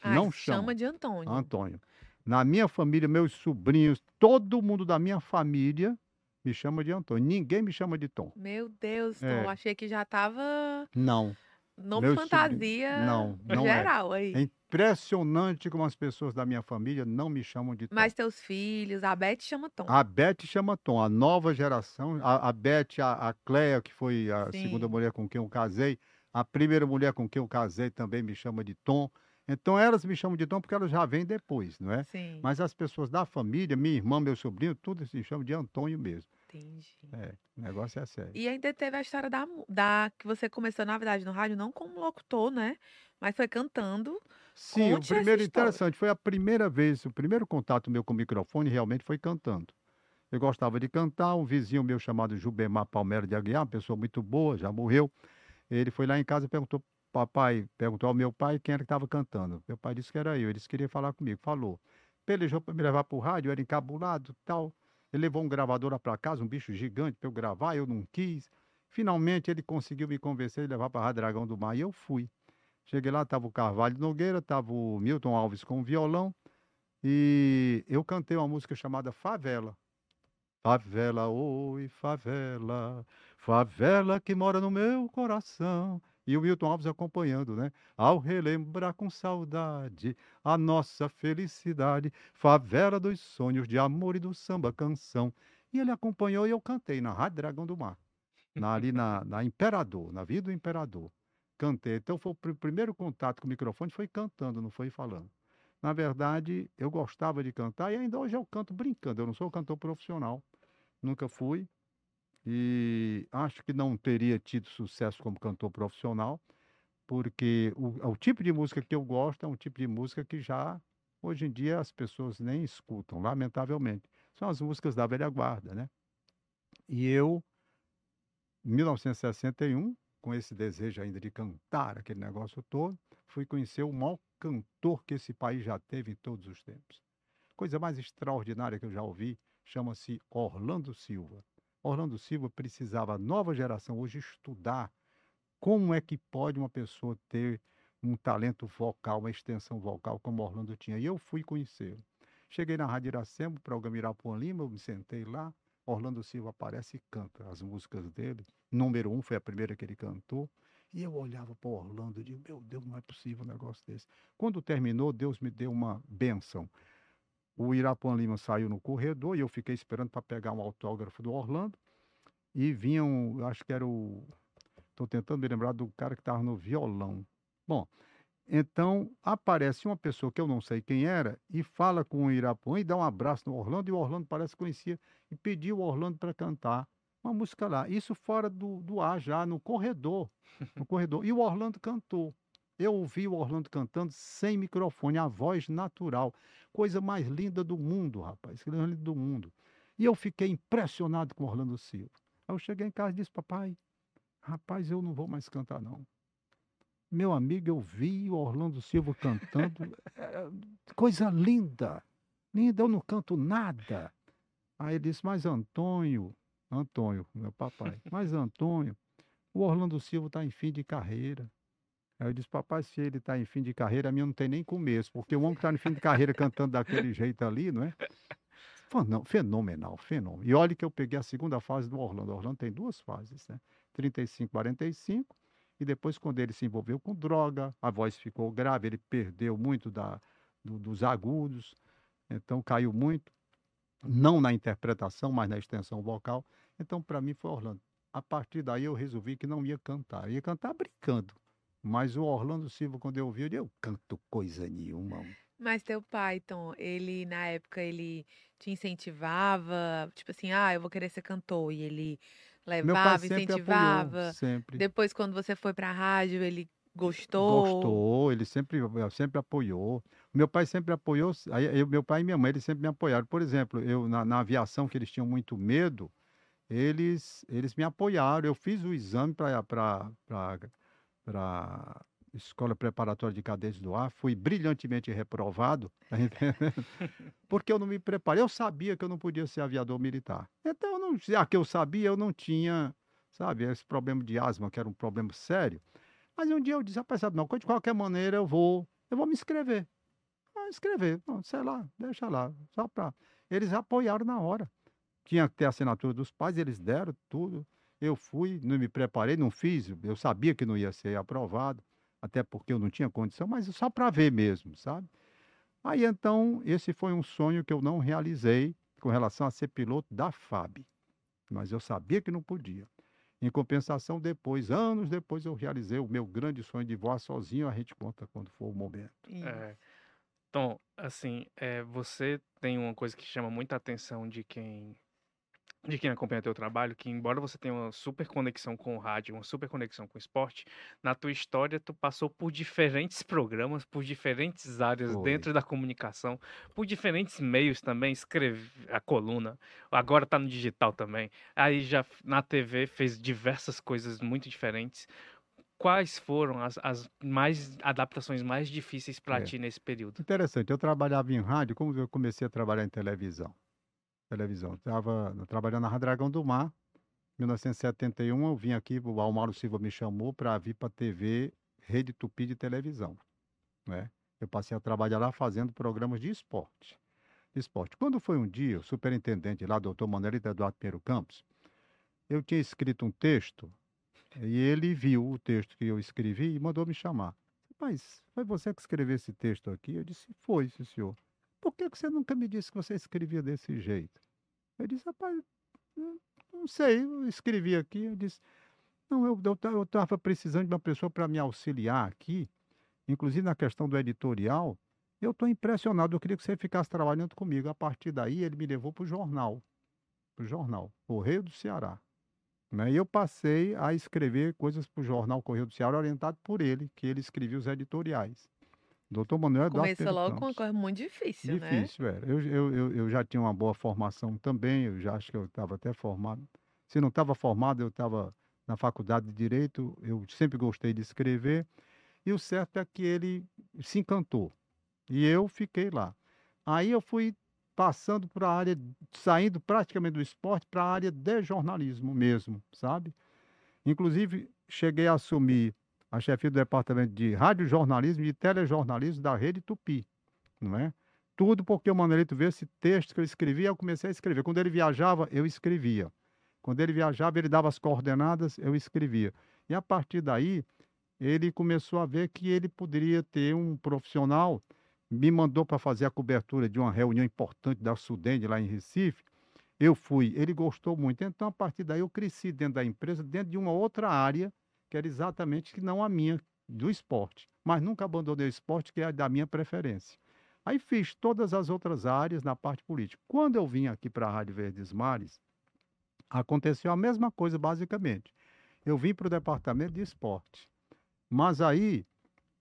Speaker 2: Ah,
Speaker 3: não
Speaker 2: chama
Speaker 3: chama.
Speaker 2: de Antônio.
Speaker 3: Antônio. Na minha família, meus sobrinhos, todo mundo da minha família me chama de Antônio. Ninguém me chama de Tom.
Speaker 2: Meu Deus, Tom,
Speaker 3: É.
Speaker 2: achei que já tava
Speaker 3: Não.
Speaker 2: nome
Speaker 3: Meus
Speaker 2: fantasia
Speaker 3: Não, não é.
Speaker 2: geral aí.
Speaker 3: É impressionante como as pessoas da minha família não me chamam de Tom.
Speaker 2: Mas teus filhos, a Beth chama Tom.
Speaker 3: A Beth chama Tom, a nova geração, a, a Beth, a, a Cleia, que foi a
Speaker 2: Sim.
Speaker 3: segunda mulher com quem eu casei, a primeira mulher com quem eu casei também me chama de Tom. Então elas me chamam de Tom porque elas já vêm depois, não é?
Speaker 2: Sim,
Speaker 3: Mas as pessoas da família, minha irmã, meu sobrinho, tudo se chamam de Antônio mesmo.
Speaker 2: entendi.
Speaker 3: É, o negócio é sério.
Speaker 2: E ainda teve a história da, da que você começou, na verdade, no rádio, não como locutor, né? Mas foi cantando.
Speaker 3: Sim, o
Speaker 2: Conte essa
Speaker 3: primeiro interessante foi a primeira vez, o primeiro contato meu com o microfone realmente foi cantando. Eu gostava de cantar, um vizinho meu chamado Jubemar Palmeira de Aguiar, uma pessoa muito boa, já morreu. Ele foi lá em casa e perguntou, papai, perguntou ao meu pai quem era que estava cantando. Meu pai disse que era eu, ele disse que queria falar comigo, falou. Pelejou para me levar para o rádio, eu era encabulado tal. Ele levou um gravador lá para casa, um bicho gigante para eu gravar, eu não quis. Finalmente ele conseguiu me convencer de levar para a Rádio Dragão do Mar e eu fui. Cheguei lá, estava o Carvalho Nogueira, estava o Milton Alves com o violão e eu cantei uma música chamada Favela. Favela, oi, favela, favela que mora no meu coração. E o Milton Alves acompanhando, né? Ao relembrar com saudade a nossa felicidade, favela dos sonhos de amor e do samba canção. E ele acompanhou e eu cantei na Rádio Dragão do Mar, na- ali na, na Imperador, na Vida do Imperador. Cantei. Então foi o pr- primeiro contato com o microfone foi cantando, não foi falando. Na verdade, eu gostava de cantar e ainda hoje eu canto brincando. Eu não sou cantor profissional, nunca fui. E acho que não teria tido sucesso como cantor profissional, porque o, o tipo de música que eu gosto é um tipo de música que já, hoje em dia, as pessoas nem escutam, lamentavelmente. São as músicas da velha guarda, né? E eu, em 1961, com esse desejo ainda de cantar aquele negócio todo, fui conhecer o maior cantor que esse país já teve em todos os tempos. Coisa mais extraordinária que eu já ouvi, chama-se Orlando Silva. Orlando Silva precisava, a nova geração hoje, estudar como é que pode uma pessoa ter um talento vocal, uma extensão vocal como Orlando tinha. E eu fui conhecê-lo. Cheguei na Rádio Iracema, programa Irapuã Lima, eu me sentei lá, Orlando Silva aparece e canta as músicas dele. Número um foi a primeira que ele cantou. E eu olhava para Orlando e digo, meu Deus, não é possível um negócio desse. Quando terminou, Deus me deu uma bênção. O Irapuã Lima saiu no corredor e eu fiquei esperando para pegar um autógrafo do Orlando. E vinham, eu acho que era o. Estou tentando me lembrar do cara que estava no violão. Bom, então aparece uma pessoa que eu não sei quem era e fala com o Irapuã e dá um abraço no Orlando. E o Orlando parece que conhecia e pediu o Orlando para cantar uma música lá. Isso fora do, do ar, já no corredor. No corredor. E o Orlando cantou. Eu ouvi o Orlando cantando sem microfone, a voz natural. Coisa mais linda do mundo, rapaz. Coisa mais linda do mundo. E eu fiquei impressionado com o Orlando Silva. Aí eu cheguei em casa e disse, papai, rapaz, eu não vou mais cantar, não. Meu amigo, eu vi o Orlando Silva cantando. é, coisa linda. Linda, eu não canto nada. Aí ele disse, mas Antônio, Antônio, meu papai, mas Antônio, o Orlando Silva está em fim de carreira. Aí eu disse, papai, se ele está em fim de carreira, a minha não tem nem começo, porque o homem que está em fim de carreira cantando daquele jeito ali, não é? Fenomenal, fenômeno. E olha que eu peguei a segunda fase do Orlando. O Orlando tem duas fases, né? 35, 45. E depois, quando ele se envolveu com droga, a voz ficou grave, ele perdeu muito da, do- dos agudos. Então caiu muito, não na interpretação, mas na extensão vocal. Então, para mim, foi Orlando. A partir daí, eu resolvi que não ia cantar. Eu ia cantar brincando. Mas o Orlando Silva, quando eu ouvi, eu eu canto coisa nenhuma.
Speaker 2: Mas teu pai, Tom, ele, na época, ele te incentivava, tipo assim, ah, eu vou querer ser cantor, e ele levava, incentivava.
Speaker 3: Apoiou, sempre.
Speaker 2: Depois, quando você foi pra rádio, ele gostou.
Speaker 3: Gostou, ele sempre, sempre apoiou. Meu pai sempre apoiou, eu, meu pai e minha mãe, eles sempre me apoiaram. Por exemplo, eu na, na aviação, que eles tinham muito medo, eles, eles me apoiaram. Eu fiz o exame para para Escola Preparatória de Cadeias do Ar, fui brilhantemente reprovado, tá porque eu não me preparei. Eu sabia que eu não podia ser aviador militar. Então, não, já que eu sabia, eu não tinha, sabe, esse problema de asma, que era um problema sério. Mas um dia eu disse, rapaz, sabe, não, de qualquer maneira eu vou, eu vou me inscrever. Ah, inscrever, não, sei lá, deixa lá, só para... Eles apoiaram na hora. Tinha que ter a assinatura dos pais, eles deram tudo. Eu fui, não me preparei, não fiz, eu sabia que não ia ser aprovado, até porque eu não tinha condição, mas só para ver mesmo, sabe? Aí então, esse foi um sonho que eu não realizei com relação a ser piloto da FAB, mas eu sabia que não podia. Em compensação, depois, anos depois, eu realizei o meu grande sonho de voar sozinho, a gente conta quando for o momento.
Speaker 1: É. Então, assim, é, você tem uma coisa que chama muita atenção de quem de quem acompanha teu trabalho, que embora você tenha uma super conexão com o rádio, uma super conexão com o esporte, na tua história tu passou por diferentes programas, por diferentes áreas
Speaker 3: Foi.
Speaker 1: dentro da comunicação, por diferentes meios também, escreve a coluna, agora tá no digital também. Aí já na TV fez diversas coisas muito diferentes. Quais foram as, as mais adaptações mais difíceis para
Speaker 3: É.
Speaker 1: ti nesse período?
Speaker 3: Interessante, eu trabalhava em rádio, como eu comecei a trabalhar em televisão? Televisão, estava trabalhando na Rádio Dragão do Mar, 1971 eu vim aqui, o Almaro Silva me chamou para vir para TV Rede Tupi de televisão, né? Eu passei a trabalhar lá fazendo programas de esporte. De esporte. Quando foi um dia, o superintendente lá, doutor Manuelito Eduardo Pinheiro Campos, eu tinha escrito um texto e ele viu o texto que eu escrevi e mandou me chamar. Mas foi você que escreveu esse texto aqui? Eu disse, foi, senhor. Por que você nunca me disse que você escrevia desse jeito? Eu disse, rapaz, não, não sei, eu escrevi aqui. Eu disse, não, eu estava precisando de uma pessoa para me auxiliar aqui, inclusive na questão do editorial. Eu estou impressionado, eu queria que você ficasse trabalhando comigo. A partir daí, ele me levou para o jornal, para o jornal, Correio do Ceará. Né? E eu passei a escrever coisas para o jornal Correio do Ceará, orientado por ele, que ele escrevia os editoriais. Doutor Manuel Eduardo
Speaker 2: Começou logo com uma coisa muito difícil, né?
Speaker 3: Difícil, era. Eu, eu, eu, eu já tinha uma boa formação também, eu já acho que eu estava até formado. Se não estava formado, eu estava na faculdade de Direito, eu sempre gostei de escrever, e o certo é que ele se encantou, e eu fiquei lá. Aí eu fui passando para a área, saindo praticamente do esporte para a área de jornalismo mesmo, sabe? Inclusive, cheguei a assumir a chefia do departamento de radiojornalismo e de telejornalismo da Rede Tupi, não é? Tudo porque o Manuelito viu esse texto que eu escrevia, eu comecei a escrever. Quando ele viajava, eu escrevia. Quando ele viajava, ele dava as coordenadas, eu escrevia. E a partir daí, ele começou a ver que ele poderia ter um profissional, me mandou para fazer a cobertura de uma reunião importante da Sudende lá em Recife. Eu fui, ele gostou muito. Então, a partir daí, eu cresci dentro da empresa, dentro de uma outra área, que era exatamente que não a minha, do esporte. Mas nunca abandonei o esporte, que é da minha preferência. Aí fiz todas as outras áreas na parte política. Quando eu vim aqui para a Rádio Verdes Mares, aconteceu a mesma coisa, basicamente. Eu vim para o departamento de esporte. Mas aí,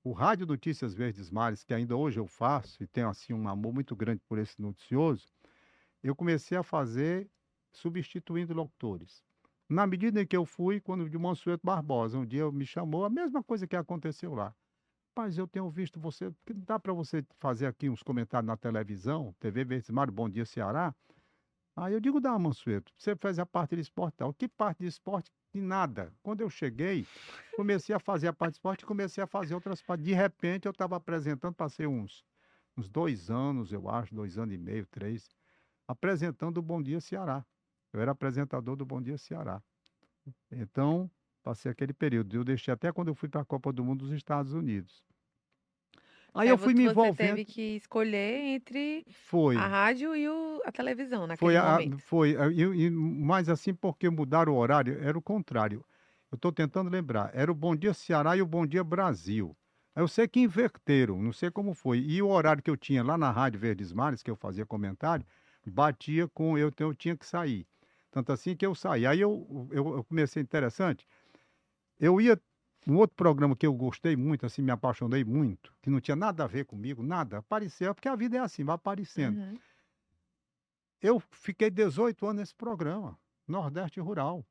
Speaker 3: o Rádio Notícias Verdes Mares, que ainda hoje eu faço, e tenho assim um amor muito grande por esse noticioso, eu comecei a fazer substituindo locutores. Na medida em que eu fui, quando de Mansueto Barbosa, um dia me chamou, a mesma coisa que aconteceu lá. Mas eu tenho visto você, dá para você fazer aqui uns comentários na televisão, TV Verdes Bom Dia Ceará. Aí eu digo, dá, Mansueto, você faz a parte de esporte tal. Que parte de esporte? De nada. Quando eu cheguei, comecei a fazer a parte de esporte e comecei a fazer outras partes. De repente, eu estava apresentando, passei uns, uns dois anos, eu acho, dois anos e meio, três, apresentando o Bom Dia Ceará. Eu era apresentador do Bom Dia Ceará. Então, passei aquele período. Eu deixei até quando eu fui para a Copa do Mundo dos Estados Unidos. Aí
Speaker 2: É,
Speaker 3: eu fui me
Speaker 2: você
Speaker 3: envolvendo.
Speaker 2: teve que escolher entre
Speaker 3: Foi.
Speaker 2: a rádio e o- a televisão naquele
Speaker 3: Foi, a,
Speaker 2: momento.
Speaker 3: foi e, e mais assim porque mudaram o horário, era o contrário. Eu estou tentando lembrar, era o Bom Dia Ceará e o Bom Dia Brasil. Eu sei que inverteram, não sei como foi. E o horário que eu tinha lá na Rádio Verdes Mares, que eu fazia comentário, batia com eu, então eu tinha que sair. Tanto assim que eu saí. Aí eu, eu, eu comecei interessante. Eu ia. Um outro programa que eu gostei muito, assim, me apaixonei muito, que não tinha nada a ver comigo, nada, apareceu, porque a vida é assim, vai aparecendo.
Speaker 2: Uhum.
Speaker 3: Eu fiquei 18 anos nesse programa, Nordeste Rural.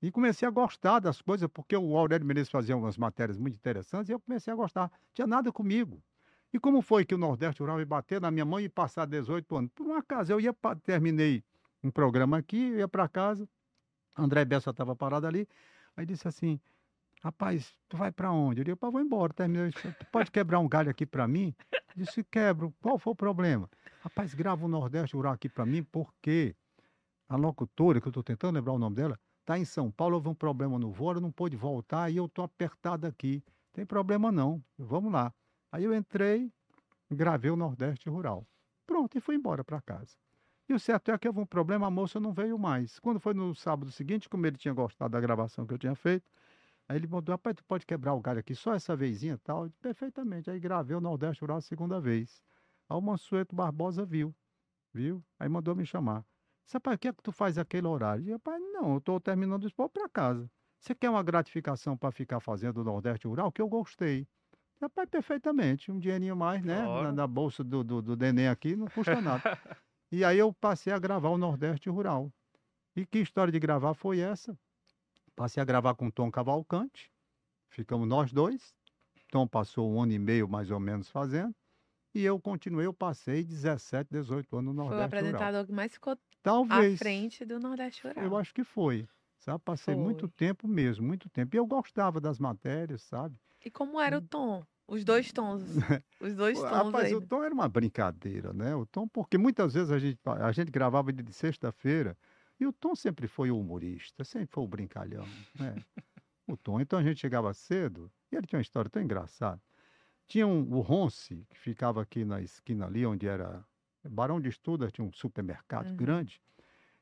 Speaker 3: E comecei a gostar das coisas, porque o Aurélio Menezes fazia umas matérias muito interessantes e eu comecei a gostar. Tinha nada comigo. E como foi que o Nordeste Rural ia bater na minha mãe e passar 18 anos? Por um acaso, eu ia, terminei um programa aqui, eu ia para casa, André Bessa estava parado ali, aí disse assim, rapaz, tu vai para onde? Eu disse, "Pá, vou embora, terminei, tu pode quebrar um galho aqui para mim? Eu disse, quebro, qual foi o problema? Rapaz, grava o Nordeste Rural aqui para mim, porque a locutora, que eu estou tentando lembrar o nome dela, está em São Paulo, houve um problema no voo, ela não pôde voltar e eu estou apertado aqui. Tem problema não, vamos lá. Aí eu entrei, gravei o Nordeste Rural. Pronto, e fui embora para casa. E o certo é que houve um problema, a moça não veio mais. Quando foi no sábado seguinte, como ele tinha gostado da gravação que eu tinha feito, aí ele mandou, rapaz, tu pode quebrar o galho aqui só essa vezinha e tal? Eu disse, Perfeitamente. Aí gravei o Nordeste Rural a segunda vez. Aí o Mansueto Barbosa viu, viu? Aí mandou me chamar. Rapaz, o que é que tu faz aquele horário? Eu disse, rapaz, não, eu estou terminando o esporte para casa. Você quer uma gratificação para ficar fazendo o Nordeste Rural? Que eu gostei. Rapaz, perfeitamente. Um dinheirinho mais, né? Na, na bolsa do, do, do Neném aqui, não custa nada. e aí eu passei a gravar o Nordeste Rural. E que história de gravar foi essa? Passei a gravar com Tom Cavalcante. Ficamos nós dois. Tom passou um ano e meio, mais ou menos, fazendo. E eu continuei, eu passei 17, 18 anos no
Speaker 2: Foi o
Speaker 3: Nordeste Rural.
Speaker 2: apresentador que mais ficou à
Speaker 3: Talvez.
Speaker 2: frente do Nordeste Rural.
Speaker 3: Eu acho que foi. Sabe? Passei muito
Speaker 2: Foi.
Speaker 3: tempo mesmo, muito tempo. E eu gostava das matérias, sabe?
Speaker 2: E como era o tom? Os dois tons. Os dois tons
Speaker 3: Rapaz,
Speaker 2: aí.
Speaker 3: o tom era uma brincadeira, né? O tom, porque muitas vezes a gente, a gente gravava de sexta-feira e o tom sempre foi o humorista, sempre foi o brincalhão, né? O tom. Então a gente chegava cedo e ele tinha uma história tão engraçada. Tinha um, o Ronce, que ficava aqui na esquina ali, onde era Barão de Estuda, tinha um supermercado
Speaker 2: Uhum.
Speaker 3: grande.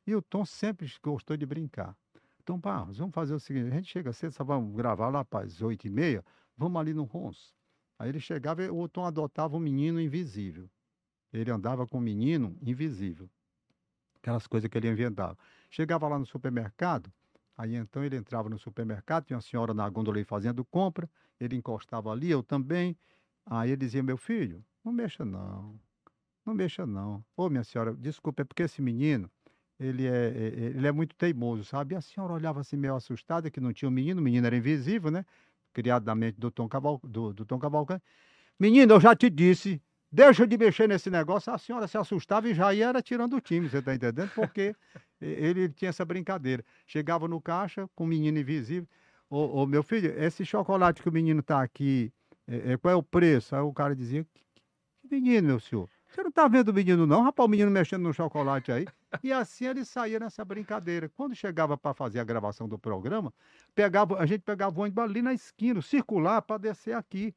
Speaker 3: E o Tom sempre gostou de brincar. Então, pá, vamos fazer o seguinte: a gente chega cedo, só vamos gravar lá para as oito e meia, vamos ali no Ronce. Aí ele chegava e o Tom adotava um menino invisível. Ele andava com um menino invisível. Aquelas coisas que ele inventava. Chegava lá no supermercado, aí então ele entrava no supermercado, tinha uma senhora na gôndola aí fazendo compra, ele encostava ali, eu também. Aí ele dizia: Meu filho, não mexa não, não mexa não. Ô minha senhora, desculpa, é porque esse menino, ele é, é- é- ele é muito teimoso, sabe? E a senhora olhava assim meio assustada, que não tinha um menino, o menino era invisível, né? Criado na mente do Tom, Caval, do, do Tom Cavalcante. Menino, eu já te disse, deixa de mexer nesse negócio. A senhora se assustava e já ia era tirando o time, você tá entendendo? Porque ele tinha essa brincadeira. Chegava no caixa com o menino invisível. Ô, ô, meu filho, esse chocolate que o menino tá aqui, é, é, qual é o preço? Aí o cara dizia, que, que menino, meu senhor? Você não tá vendo o menino, não? Rapaz, o menino mexendo no chocolate aí. E assim ele saía nessa brincadeira. Quando chegava para fazer a gravação do programa, pegava, a gente pegava o ônibus ali na esquina, circular para descer aqui.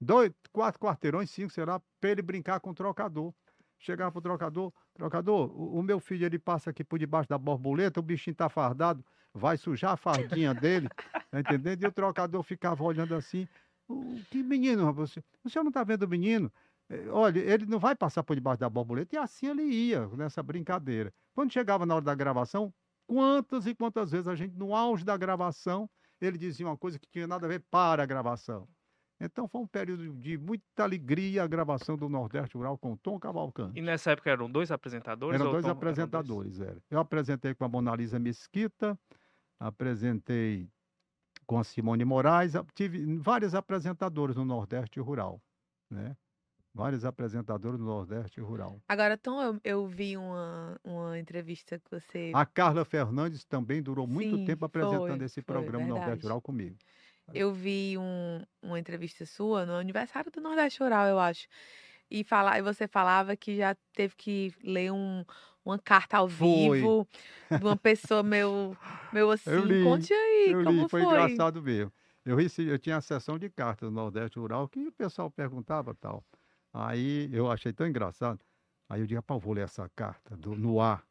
Speaker 3: Dois, quatro quarteirões, cinco, sei lá, para ele brincar com o trocador. Chegava pro trocador, trocador, o, o meu filho ele passa aqui por debaixo da borboleta, o bichinho tá fardado, vai sujar a fardinha dele, tá entendendo? E o trocador ficava olhando assim, "O- que menino, você, o senhor não tá vendo o menino? Olha, ele não vai passar por debaixo da borboleta, e assim ele ia nessa brincadeira. Quando chegava na hora da gravação, quantas e quantas vezes a gente, no auge da gravação, ele dizia uma coisa que tinha nada a ver para a gravação. Então foi um período de muita alegria a gravação do Nordeste Rural com Tom Cavalcante.
Speaker 1: E nessa época eram dois apresentadores?
Speaker 3: Eram dois
Speaker 1: Tom- eram
Speaker 3: apresentadores, era. Eu apresentei com a Monalisa Mesquita, apresentei com a Simone Moraes, tive vários apresentadores no Nordeste Rural, né? Vários apresentadores no Nordeste Rural.
Speaker 2: Agora, Tom, eu, eu vi uma, uma entrevista que você.
Speaker 3: A Carla Fernandes também durou muito
Speaker 2: Sim,
Speaker 3: tempo apresentando
Speaker 2: foi,
Speaker 3: esse
Speaker 2: foi,
Speaker 3: programa Nordeste
Speaker 2: verdade.
Speaker 3: Rural comigo.
Speaker 2: Eu vi um- uma entrevista sua no aniversário do Nordeste Rural, eu acho. E, falar, e você falava que já teve que ler um- uma carta ao
Speaker 3: Foi.
Speaker 2: vivo de uma pessoa meio, meio assim.
Speaker 3: li,
Speaker 2: Conte aí,
Speaker 3: Eu
Speaker 2: como
Speaker 3: li, foi
Speaker 2: foi?
Speaker 3: engraçado mesmo. eu, recebi, eu tinha a sessão de cartas no Nordeste Rural que o pessoal perguntava tal. Aí eu achei tão engraçado. Aí eu disse, rapaz, vou ler essa carta do, no ar.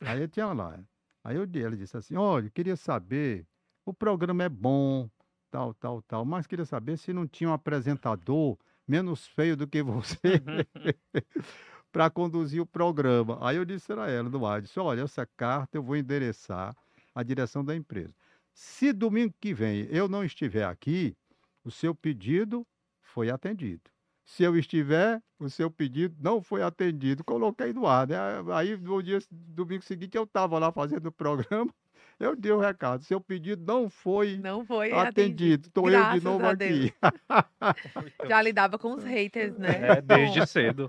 Speaker 3: Aí eu tinha lá. Aí eu, ele disse assim, olha, queria saber, o programa é bom, tal, tal, tal, mas queria saber se não tinha um apresentador menos feio do que você para conduzir o programa. Aí eu disse a ela no ar, disse, olha, essa carta eu vou endereçar à direção da empresa. Se domingo que vem eu não estiver aqui, o seu pedido foi atendido. Se eu estiver, o seu pedido não foi atendido. Coloquei no ar, né? Aí no dia, domingo seguinte, eu estava lá fazendo o programa. Eu dei o recado. Seu pedido não foi,
Speaker 2: não foi
Speaker 3: atendido. Estou eu de novo aqui.
Speaker 2: Já lidava com os haters, né?
Speaker 1: É, desde cedo.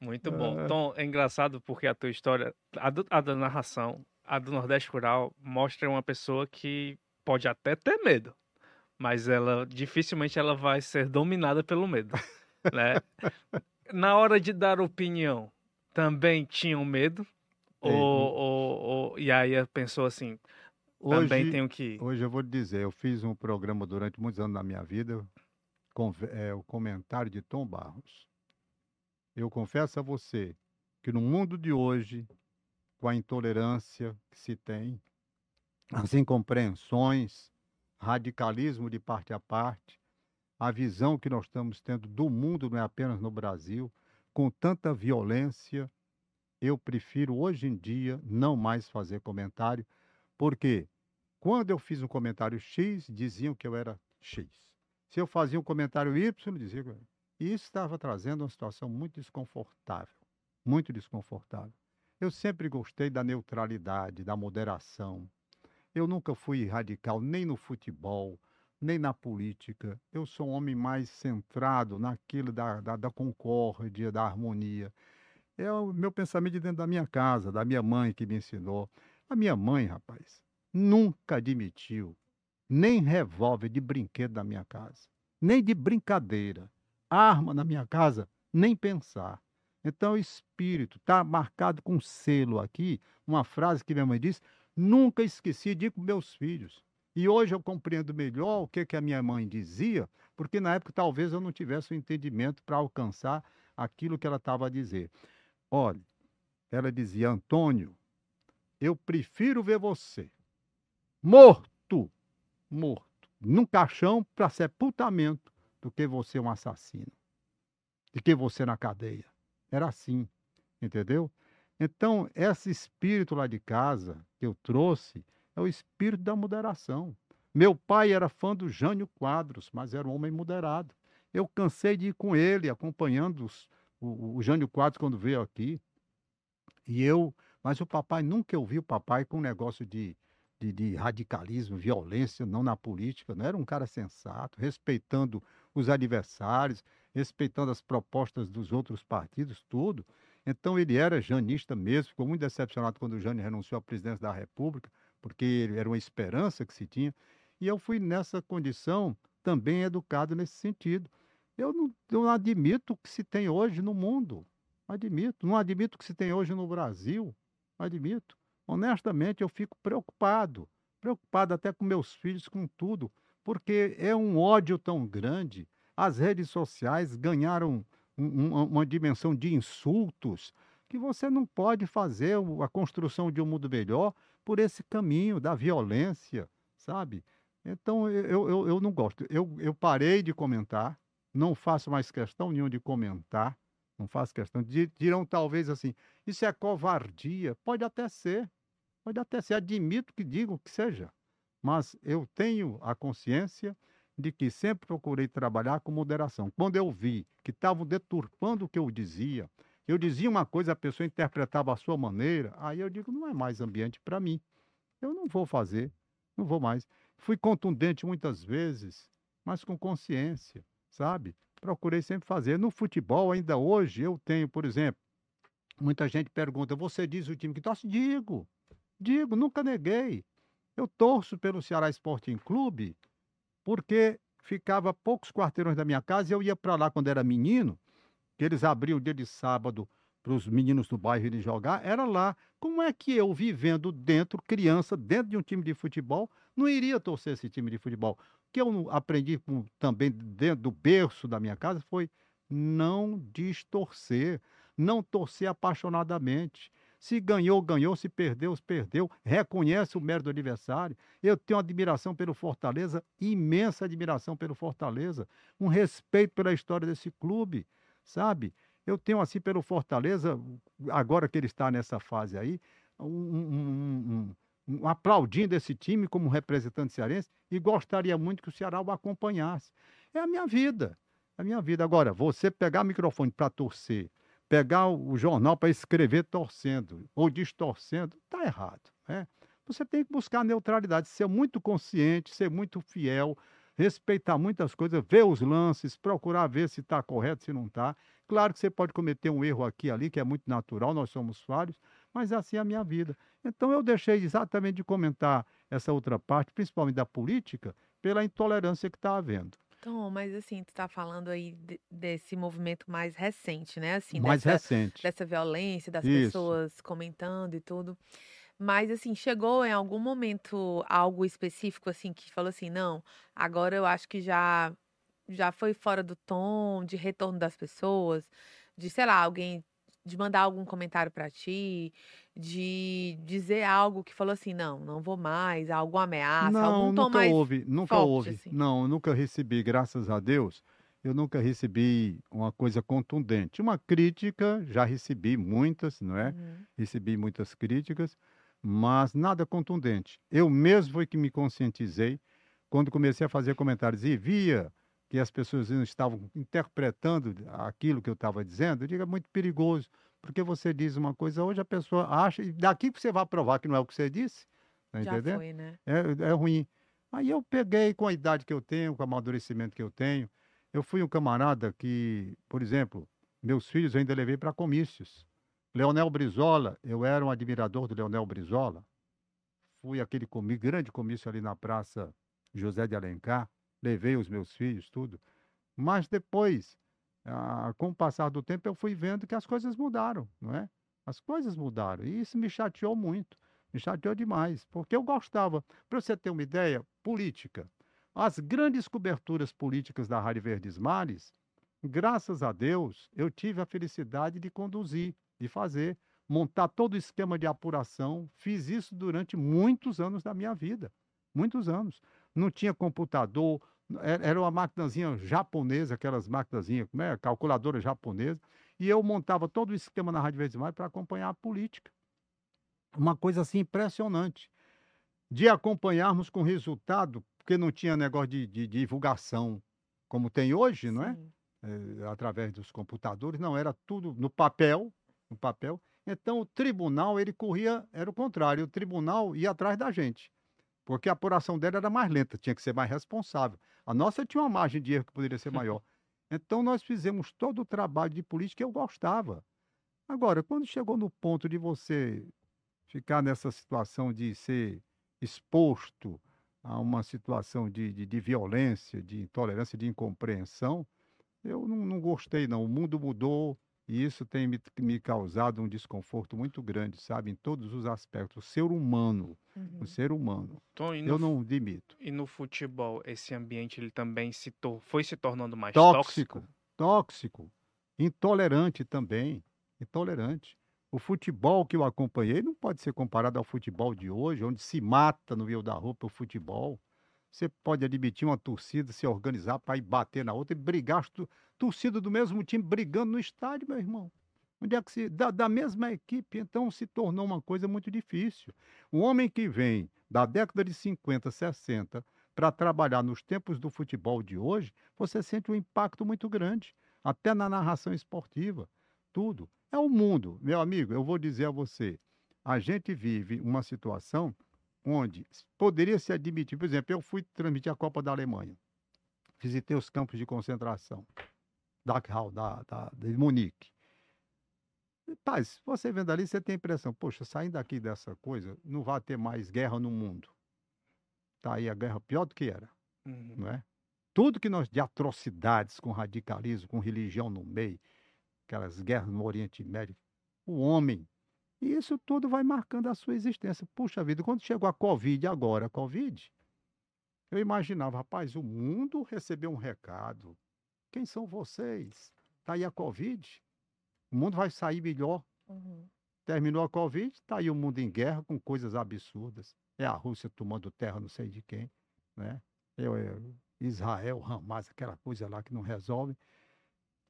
Speaker 1: Muito bom. É. Tom, é engraçado porque a tua história, a, do, a da narração, a do Nordeste Rural, mostra uma pessoa que pode até ter medo, mas ela dificilmente ela vai ser dominada pelo medo né? Na hora de dar opinião, também tinham medo? Ou, ou, ou, e aí pensou assim, também tenho que...
Speaker 3: Hoje eu vou te dizer, eu fiz um programa durante muitos anos na minha vida, com, é, o comentário de Tom Barros. Eu confesso a você que no mundo de hoje, com a intolerância que se tem, as incompreensões, radicalismo de parte a parte, a visão que nós estamos tendo do mundo, não é apenas no Brasil, com tanta violência, eu prefiro hoje em dia não mais fazer comentário, porque quando eu fiz um comentário X, diziam que eu era X. Se eu fazia um comentário Y, diziam que eu era. E isso estava trazendo uma situação muito desconfortável, muito desconfortável. Eu sempre gostei da neutralidade, da moderação. Eu nunca fui radical nem no futebol, nem na política. Eu sou um homem mais centrado naquilo da, da, da concórdia, da harmonia. É o meu pensamento de dentro da minha casa, da minha mãe que me ensinou. A minha mãe, rapaz, nunca admitiu nem revólver de brinquedo na minha casa, nem de brincadeira. Arma na minha casa, nem pensar. Então, espírito está marcado com selo aqui, uma frase que minha mãe disse: nunca esqueci de ir com meus filhos. E hoje eu compreendo melhor o que, que a minha mãe dizia, porque na época talvez eu não tivesse o entendimento para alcançar aquilo que ela estava a dizer. Olha, ela dizia: Antônio, eu prefiro ver você morto, morto, num caixão para sepultamento, do que você um assassino, de que você na cadeia. Era assim, entendeu? Então, esse espírito lá de casa que eu trouxe, é o espírito da moderação. Meu pai era fã do Jânio Quadros, mas era um homem moderado. Eu cansei de ir com ele, acompanhando os, o, o Jânio Quadros quando veio aqui. E eu, mas o papai, nunca eu vi o papai com um negócio de, de, de, radicalismo, violência, não na política. Não era um cara sensato, respeitando os adversários, respeitando as propostas dos outros partidos, tudo. Então ele era janista mesmo, ficou muito decepcionado quando o Jânio renunciou à presidência da República porque era uma esperança que se tinha. E eu fui nessa condição também educado nesse sentido. Eu não, eu não admito o que se tem hoje no mundo. Admito. Não admito o que se tem hoje no Brasil. Admito. Honestamente, eu fico preocupado. Preocupado até com meus filhos, com tudo. Porque é um ódio tão grande. As redes sociais ganharam um, um, uma dimensão de insultos que você não pode fazer a construção de um mundo melhor por esse caminho da violência, sabe? Então eu, eu, eu não gosto. Eu, eu parei de comentar, não faço mais questão nenhuma de comentar, não faço questão. Dirão talvez assim: isso é covardia. Pode até ser, pode até ser. Admito que digam que seja, mas eu tenho a consciência de que sempre procurei trabalhar com moderação. Quando eu vi que estavam deturpando o que eu dizia, eu dizia uma coisa, a pessoa interpretava a sua maneira, aí eu digo, não é mais ambiente para mim. Eu não vou fazer, não vou mais. Fui contundente muitas vezes, mas com consciência, sabe? Procurei sempre fazer. No futebol, ainda hoje, eu tenho, por exemplo, muita gente pergunta: você diz o time que torce? Digo, digo, nunca neguei. Eu torço pelo Ceará Sporting Clube porque ficava poucos quarteirões da minha casa e eu ia para lá quando era menino que eles abriam o dia de sábado para os meninos do bairro irem jogar, era lá. Como é que eu, vivendo dentro, criança, dentro de um time de futebol, não iria torcer esse time de futebol? que eu aprendi com, também dentro do berço da minha casa foi não distorcer, não torcer apaixonadamente. Se ganhou, ganhou, se perdeu, perdeu. Reconhece o mérito do adversário. Eu tenho admiração pelo Fortaleza, imensa admiração pelo Fortaleza, um respeito pela história desse clube, sabe? Eu tenho assim pelo Fortaleza, agora que ele está nessa fase aí, um, um, um, um aplaudindo esse time como representante cearense e gostaria muito que o Ceará o acompanhasse. É a minha vida, a minha vida. Agora, você pegar o microfone para torcer, pegar o jornal para escrever torcendo ou distorcendo, está errado. Né? Você tem que buscar neutralidade, ser muito consciente, ser muito fiel, respeitar muitas coisas, ver os lances, procurar ver se está correto, se não está. Claro que você pode cometer um erro aqui e ali, que é muito natural, nós somos falhos, mas assim é a minha vida. Então eu deixei exatamente de comentar essa outra parte, principalmente da política, pela intolerância que está havendo.
Speaker 2: Tom, mas assim, tu está falando aí de, desse movimento mais recente, né? Assim,
Speaker 3: mais
Speaker 2: dessa,
Speaker 3: recente.
Speaker 2: Dessa violência, das
Speaker 3: Isso.
Speaker 2: pessoas comentando e tudo. Mas assim, chegou em algum momento algo específico assim que falou assim, não, agora eu acho que já já foi fora do tom de retorno das pessoas, de, sei lá, alguém de mandar algum comentário para ti, de dizer algo que falou assim, não, não vou mais, alguma ameaça,
Speaker 3: não,
Speaker 2: algum tom
Speaker 3: nunca
Speaker 2: mais
Speaker 3: houve, nunca
Speaker 2: forte,
Speaker 3: houve.
Speaker 2: assim.
Speaker 3: Não, nunca recebi, graças a Deus, eu nunca recebi uma coisa contundente. Uma crítica, já recebi muitas, não é?
Speaker 2: Uhum.
Speaker 3: Recebi muitas críticas, mas nada contundente. Eu mesmo foi que me conscientizei quando comecei a fazer comentários e via que as pessoas não estavam interpretando aquilo que eu estava dizendo, eu digo, é muito perigoso, porque você diz uma coisa hoje, a pessoa acha, e daqui que você vai provar que não é o que você disse, tá
Speaker 2: Já
Speaker 3: entendendo?
Speaker 2: foi, né?
Speaker 3: é, é ruim. Aí eu peguei com a idade que eu tenho, com o amadurecimento que eu tenho. Eu fui um camarada que, por exemplo, meus filhos eu ainda levei para comícios. Leonel Brizola, eu era um admirador do Leonel Brizola. Fui aquele comi, grande comício ali na Praça José de Alencar. Levei os meus filhos, tudo. Mas depois, ah, com o passar do tempo, eu fui vendo que as coisas mudaram, não é? As coisas mudaram. E isso me chateou muito. Me chateou demais, porque eu gostava. Para você ter uma ideia, política. As grandes coberturas políticas da Rádio Verdes Mares, graças a Deus, eu tive a felicidade de conduzir, de fazer, montar todo o esquema de apuração. Fiz isso durante muitos anos da minha vida. Muitos anos. Não tinha computador, era era uma maquinazinha japonesa, aquelas maquinazinhas, como é? Calculadora japonesa. E eu montava todo o esquema na Rádio Verdes Mares para acompanhar a política uma coisa assim impressionante. De acompanharmos com resultado, porque não tinha negócio de, de divulgação como tem hoje, não é? Eh, através dos computadores, não, era tudo no papel, no papel. Então o tribunal, ele corria, era o contrário, o tribunal ia atrás da gente, porque a apuração dela era mais lenta, tinha que ser mais responsável. A nossa tinha uma margem de erro que poderia ser maior. Então nós fizemos todo o trabalho de política que eu gostava. Agora, quando chegou no ponto de você ficar nessa situação de ser exposto a uma situação de, de, de violência, de intolerância, de incompreensão, eu não, não gostei, não. O mundo mudou e isso tem me, me causado um desconforto muito grande, sabe? Em todos os aspectos. O ser humano,
Speaker 2: Uhum.
Speaker 3: o ser humano.
Speaker 1: Tom, e no,
Speaker 3: Eu não admito.
Speaker 1: e no futebol, esse ambiente ele também se tor- foi se tornando mais
Speaker 3: Tóxico,
Speaker 1: tóxico?
Speaker 3: tóxico, intolerante também, intolerante. O futebol que eu acompanhei não pode ser comparado ao futebol de hoje, onde se mata no meio da rua pelo futebol. Você pode admitir uma torcida se organizar para ir bater na outra e brigar, torcida do mesmo time brigando no estádio, meu irmão. Onde é que se. Da, da mesma equipe, então se tornou uma coisa muito difícil. Um homem que vem da década de 50, 60 para trabalhar nos tempos do futebol de hoje, você sente um impacto muito grande, até na narração esportiva, tudo. É o mundo, meu amigo, eu vou dizer a você, a gente vive uma situação onde poderia se admitir, por exemplo, eu fui transmitir a Copa da Alemanha, visitei os campos de concentração, Dachau, da, da, de Munique. Paz, você vendo ali, você tem a impressão, poxa, saindo daqui dessa coisa, não vai ter mais guerra no mundo. Tá aí a guerra pior do que era
Speaker 1: Uhum.
Speaker 3: não é? Tudo que nós de atrocidades com radicalismo, com religião no meio, aquelas guerras no Oriente Médio, o homem, e isso tudo vai marcando a sua existência. Puxa vida, quando chegou a Covid agora, a Covid, Eu imaginava, rapaz, o mundo recebeu um recado. Quem são vocês? Está aí a Covid. O mundo vai sair melhor. Uhum. Terminou a Covid, está aí o mundo em guerra com coisas absurdas. É a Rússia tomando terra, não sei de quem. Né? É, é Israel, Hamas, aquela coisa lá que não resolve.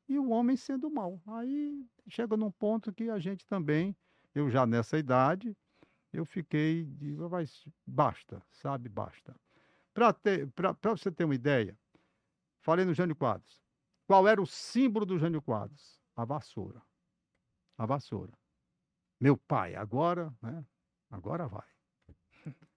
Speaker 3: E o homem sendo mal. Aí chega num ponto que a gente também, eu já nessa idade, eu fiquei de, mas basta, sabe, basta. Para você ter uma ideia, falei no Jânio Quadros. Qual era o símbolo do Jânio Quadros? A vassoura. A vassoura. Meu pai, agora, né? Agora vai.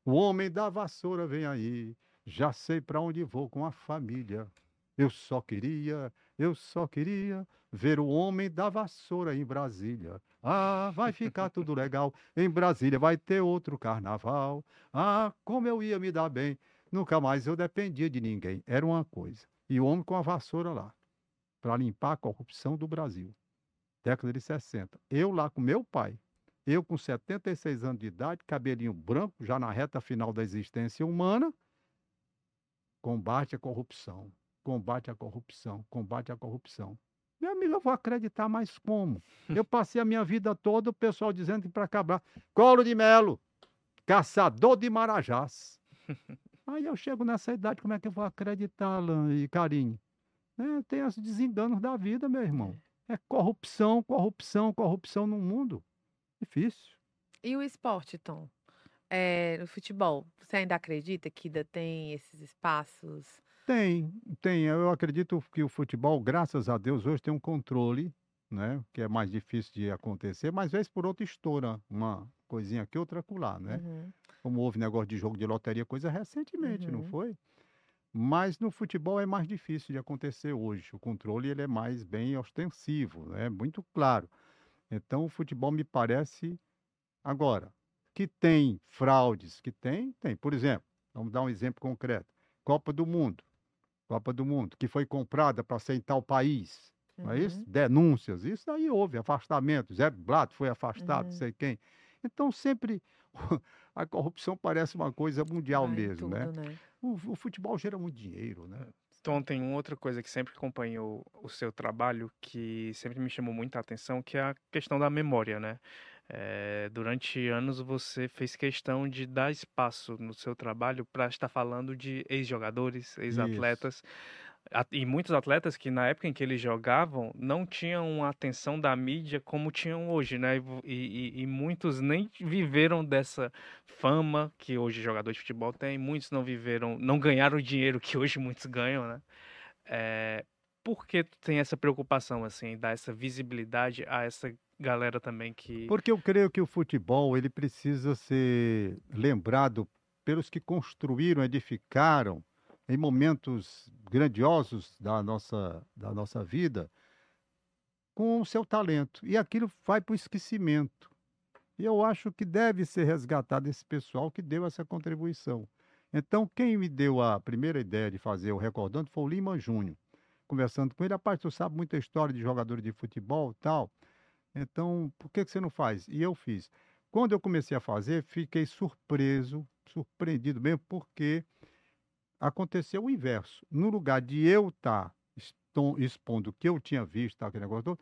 Speaker 3: O homem da vassoura vem aí. Já sei para onde vou com a família. Eu só queria, eu só queria ver o homem da vassoura em Brasília. Ah, vai ficar tudo legal. Em Brasília vai ter outro carnaval. Ah, como eu ia me dar bem. Nunca mais eu dependia de ninguém. Era uma coisa. E o homem com a vassoura lá, para limpar a corrupção do Brasil. Década de 60. Eu lá com meu pai. Eu com 76 anos de idade, cabelinho branco, já na reta final da existência humana. Combate a corrupção combate à corrupção, combate à corrupção. Meu amigo, eu vou acreditar mais como? Eu passei a minha vida toda o pessoal dizendo que para acabar, colo de melo, caçador de marajás. Aí eu chego nessa idade, como é que eu vou acreditar, Alan e Carinho? É, tem os desenganos da vida, meu irmão. É. é corrupção, corrupção, corrupção no mundo. Difícil.
Speaker 2: E o esporte, Tom? É, no futebol, você ainda acredita que ainda tem esses espaços
Speaker 3: tem, tem. Eu acredito que o futebol, graças a Deus, hoje tem um controle, né? Que é mais difícil de acontecer, mas vez por outra estoura uma coisinha aqui, outra acolá, né? Uhum. Como houve negócio de jogo de loteria, coisa recentemente, não uhum. foi? Mas no futebol é mais difícil de acontecer hoje. O controle ele é mais bem ostensivo, é né? muito claro. Então o futebol me parece agora que tem fraudes, que tem, tem. Por exemplo, vamos dar um exemplo concreto. Copa do Mundo. Copa do Mundo, que foi comprada para ser em tal país. Uhum. Não é isso? Uhum. Denúncias, isso aí houve, afastamento. Zé Blatt foi afastado, uhum. sei quem. Então, sempre a corrupção parece uma coisa mundial Ai, mesmo, né? tudo, né? né? O, o, futebol gera muito dinheiro, né?
Speaker 1: Então, tem uma outra coisa que sempre acompanhou o seu trabalho, que sempre me chamou muita atenção, que é a questão da memória, né? É, durante anos você fez questão de dar espaço no seu trabalho para estar falando de ex-jogadores, ex-atletas. E muitos atletas que na época em que eles jogavam não tinham a atenção da mídia como tinham hoje, né? E, e, e muitos nem viveram dessa fama que hoje jogadores de futebol têm, muitos não viveram, não ganharam o dinheiro que hoje muitos ganham, né? É, por que tu tem essa preocupação, assim, dar essa visibilidade a essa galera também que.
Speaker 3: Porque eu creio que o futebol ele precisa ser lembrado pelos que construíram, edificaram em momentos grandiosos da nossa, da nossa vida com o seu talento. E aquilo vai para o esquecimento. E eu acho que deve ser resgatado esse pessoal que deu essa contribuição. Então, quem me deu a primeira ideia de fazer o Recordando foi o Lima Júnior. Conversando com ele, rapaz, tu sabe muita história de jogadores de futebol e tal. Então, por que, que você não faz? E eu fiz. Quando eu comecei a fazer, fiquei surpreso, surpreendido mesmo, porque aconteceu o inverso. No lugar de eu estar tá expondo o que eu tinha visto, tá, aquele negócio todo,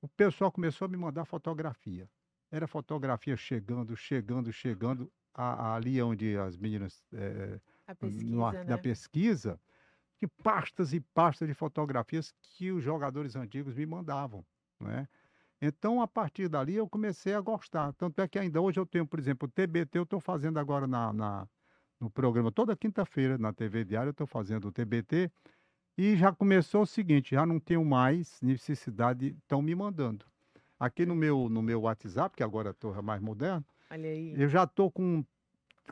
Speaker 3: o pessoal começou a me mandar fotografia. Era fotografia chegando, chegando, chegando, a, a, ali onde as meninas. É,
Speaker 2: pesquisa, no, né?
Speaker 3: Na pesquisa, que pastas e pastas de fotografias que os jogadores antigos me mandavam. Né? Então, a partir dali, eu comecei a gostar. Tanto é que ainda hoje eu tenho, por exemplo, o TBT, eu estou fazendo agora na, na, no programa, toda quinta-feira, na TV Diária, eu estou fazendo o TBT. E já começou o seguinte, já não tenho mais necessidade, estão me mandando. Aqui no meu, no meu WhatsApp, que agora estou mais moderno, eu já estou com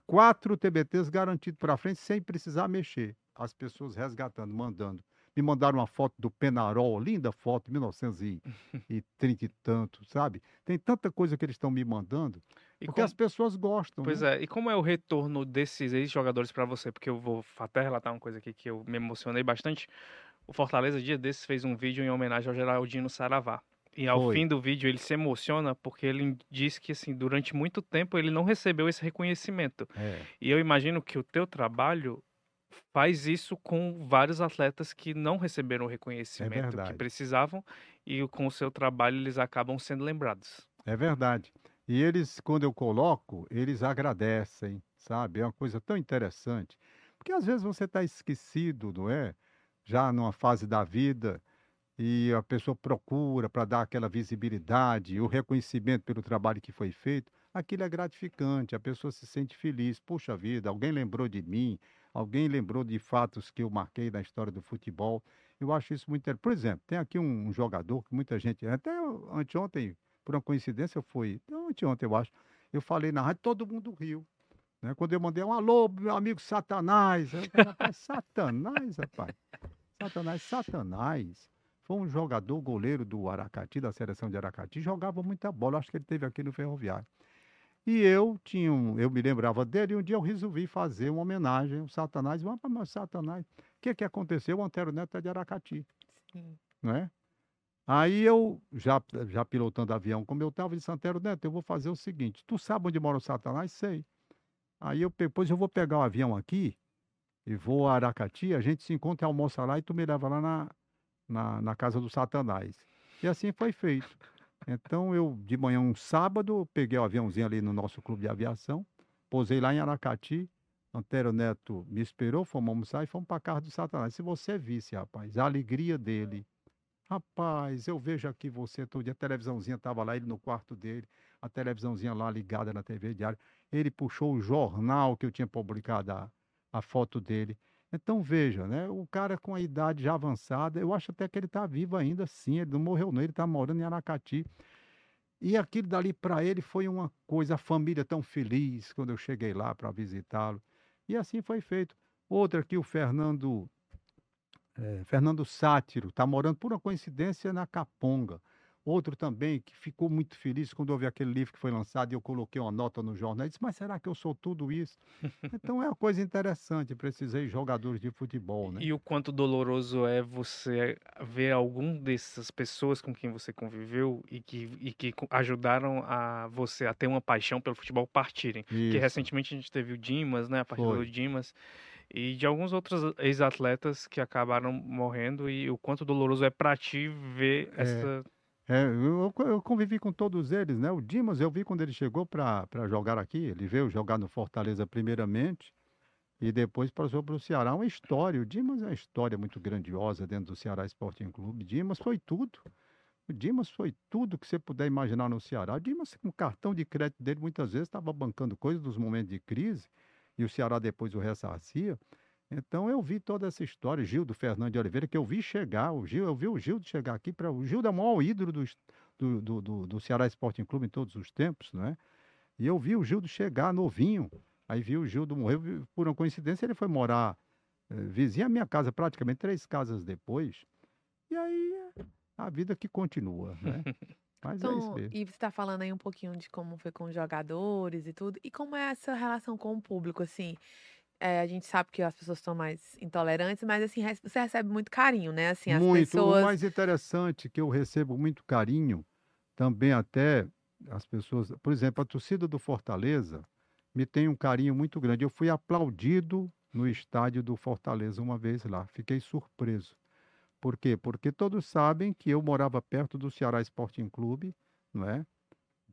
Speaker 3: quatro TBTs garantidos para frente, sem precisar mexer. As pessoas resgatando, mandando. Me mandaram uma foto do Penarol, linda foto, 1930 e tanto, sabe? Tem tanta coisa que eles estão me mandando, e porque como... as pessoas gostam.
Speaker 1: Pois
Speaker 3: né?
Speaker 1: é, e como é o retorno desses ex-jogadores para você? Porque eu vou até relatar uma coisa aqui que eu me emocionei bastante. O Fortaleza, dia desses, fez um vídeo em homenagem ao Geraldino Saravá. E ao Foi. fim do vídeo ele se emociona porque ele diz que assim, durante muito tempo ele não recebeu esse reconhecimento. É. E eu imagino que o teu trabalho faz isso com vários atletas que não receberam o
Speaker 3: É
Speaker 1: reconhecimento que
Speaker 3: verdade.
Speaker 1: precisavam e com o seu trabalho eles acabam sendo lembrados.
Speaker 3: É verdade. E eles, quando eu coloco, eles agradecem, sabe? É uma coisa tão interessante. Porque às vezes você está esquecido, não é? Já numa fase da vida, e a pessoa procura para dar aquela visibilidade, o reconhecimento pelo trabalho que foi feito. Aquilo é gratificante, a pessoa se sente feliz. Puxa vida, alguém lembrou de mim, alguém lembrou de fatos que eu marquei na história do futebol. Eu acho isso muito interessante. Por exemplo, tem aqui um, jogador que muita gente. Até anteontem, por uma coincidência, eu fui. Anteontem, eu acho. Eu falei na rádio, todo mundo riu. Né? Quando eu mandei um alô, meu amigo Satanás. Eu falei, Satanás, rapaz. Satanás, Satanás. Foi um jogador goleiro do Aracati, da seleção de Aracati, jogava muita bola. Acho que ele teve aqui no Ferroviário. E eu tinha um, eu me lembrava dele, e um dia eu resolvi fazer uma homenagem ao Satanás. Vamos para o Satanás. O que, que aconteceu? O Antero Neto é de Aracati
Speaker 2: Sim.
Speaker 3: não é? Aí eu, já, já pilotando avião como eu estava, disse, Antero Neto, eu vou fazer o seguinte, tu sabe onde mora o Satanás? Sei. Aí eu, depois eu vou pegar o avião aqui e vou a Aracati, a gente se encontra e almoça lá e tu me leva lá na, na, na casa do Satanás. E assim foi feito. Então eu, de manhã, um sábado, peguei o aviãozinho ali no nosso clube de aviação, posei lá em Aracati, Antero Neto me esperou, fomos almoçar e fomos para casa do Satanás. Se você visse, rapaz, a alegria dele, Rapaz, eu vejo aqui você todo dia, a televisãozinha estava lá, ele no quarto dele, a televisãozinha lá ligada na TV diário. Ele puxou o jornal que eu tinha publicado a, a foto dele. Então veja, né? O cara com a idade já avançada, eu acho até que ele está vivo ainda, sim. Ele não morreu, não. Ele está morando em Aracati. E aquilo dali para ele foi uma coisa, a família tão feliz quando eu cheguei lá para visitá-lo. E assim foi feito. Outra aqui, o Fernando é, Fernando Sátiro, está morando por uma coincidência na Caponga. Outro também que ficou muito feliz quando houve aquele livro que foi lançado e eu coloquei uma nota no jornal. Ele disse, mas será que eu sou tudo isso? então é uma coisa interessante, precisei jogadores de futebol, né?
Speaker 1: E o quanto doloroso é você ver algum dessas pessoas com quem você conviveu e que, e que ajudaram a você a ter uma paixão pelo futebol partirem.
Speaker 3: Isso.
Speaker 1: recentemente a gente teve o Dimas, né? A partida
Speaker 3: Foi.
Speaker 1: do Dimas. E de alguns outros ex-atletas que acabaram morrendo e o quanto doloroso é pra ti ver
Speaker 3: É.
Speaker 1: essa.
Speaker 3: É, eu, eu- convivi com todos eles, né? O Dimas, eu vi quando ele chegou para jogar aqui. Ele veio jogar no Fortaleza primeiramente e depois passou para o Ceará. Uma história. O Dimas é uma história muito grandiosa dentro do Ceará Sporting Clube. Dimas foi tudo. O Dimas foi tudo que você puder imaginar no Ceará. O Dimas, com o cartão de crédito dele, muitas vezes estava bancando coisas nos momentos de crise e o Ceará depois o ressarcia. Então eu vi toda essa história, Gil do Fernando de Oliveira, que eu vi chegar, o Gil, eu vi o Gil chegar aqui para o Gil é o maior ídolo do, do, do, do, Ceará Sporting Clube em todos os tempos, né? E eu vi o Gildo chegar novinho, aí vi o Gildo morrer, por uma coincidência ele foi morar eh, vizinho à minha casa, praticamente três casas depois. E aí a vida que continua, né? Mas é isso
Speaker 2: Então,
Speaker 3: mesmo.
Speaker 2: e você está falando aí um pouquinho de como foi com os jogadores e tudo. E como é essa relação com o público, assim? É, a gente sabe que as pessoas são mais intolerantes, mas assim, você recebe muito carinho, né? Assim, as
Speaker 3: Muito. O
Speaker 2: pessoas.
Speaker 3: mais interessante que eu recebo muito carinho, também até as pessoas, por exemplo, a torcida do Fortaleza me tem um carinho muito grande. Eu fui aplaudido no estádio do Fortaleza uma vez lá, fiquei surpreso. Por quê? Porque todos sabem que eu morava perto do Ceará Sporting Clube, não é?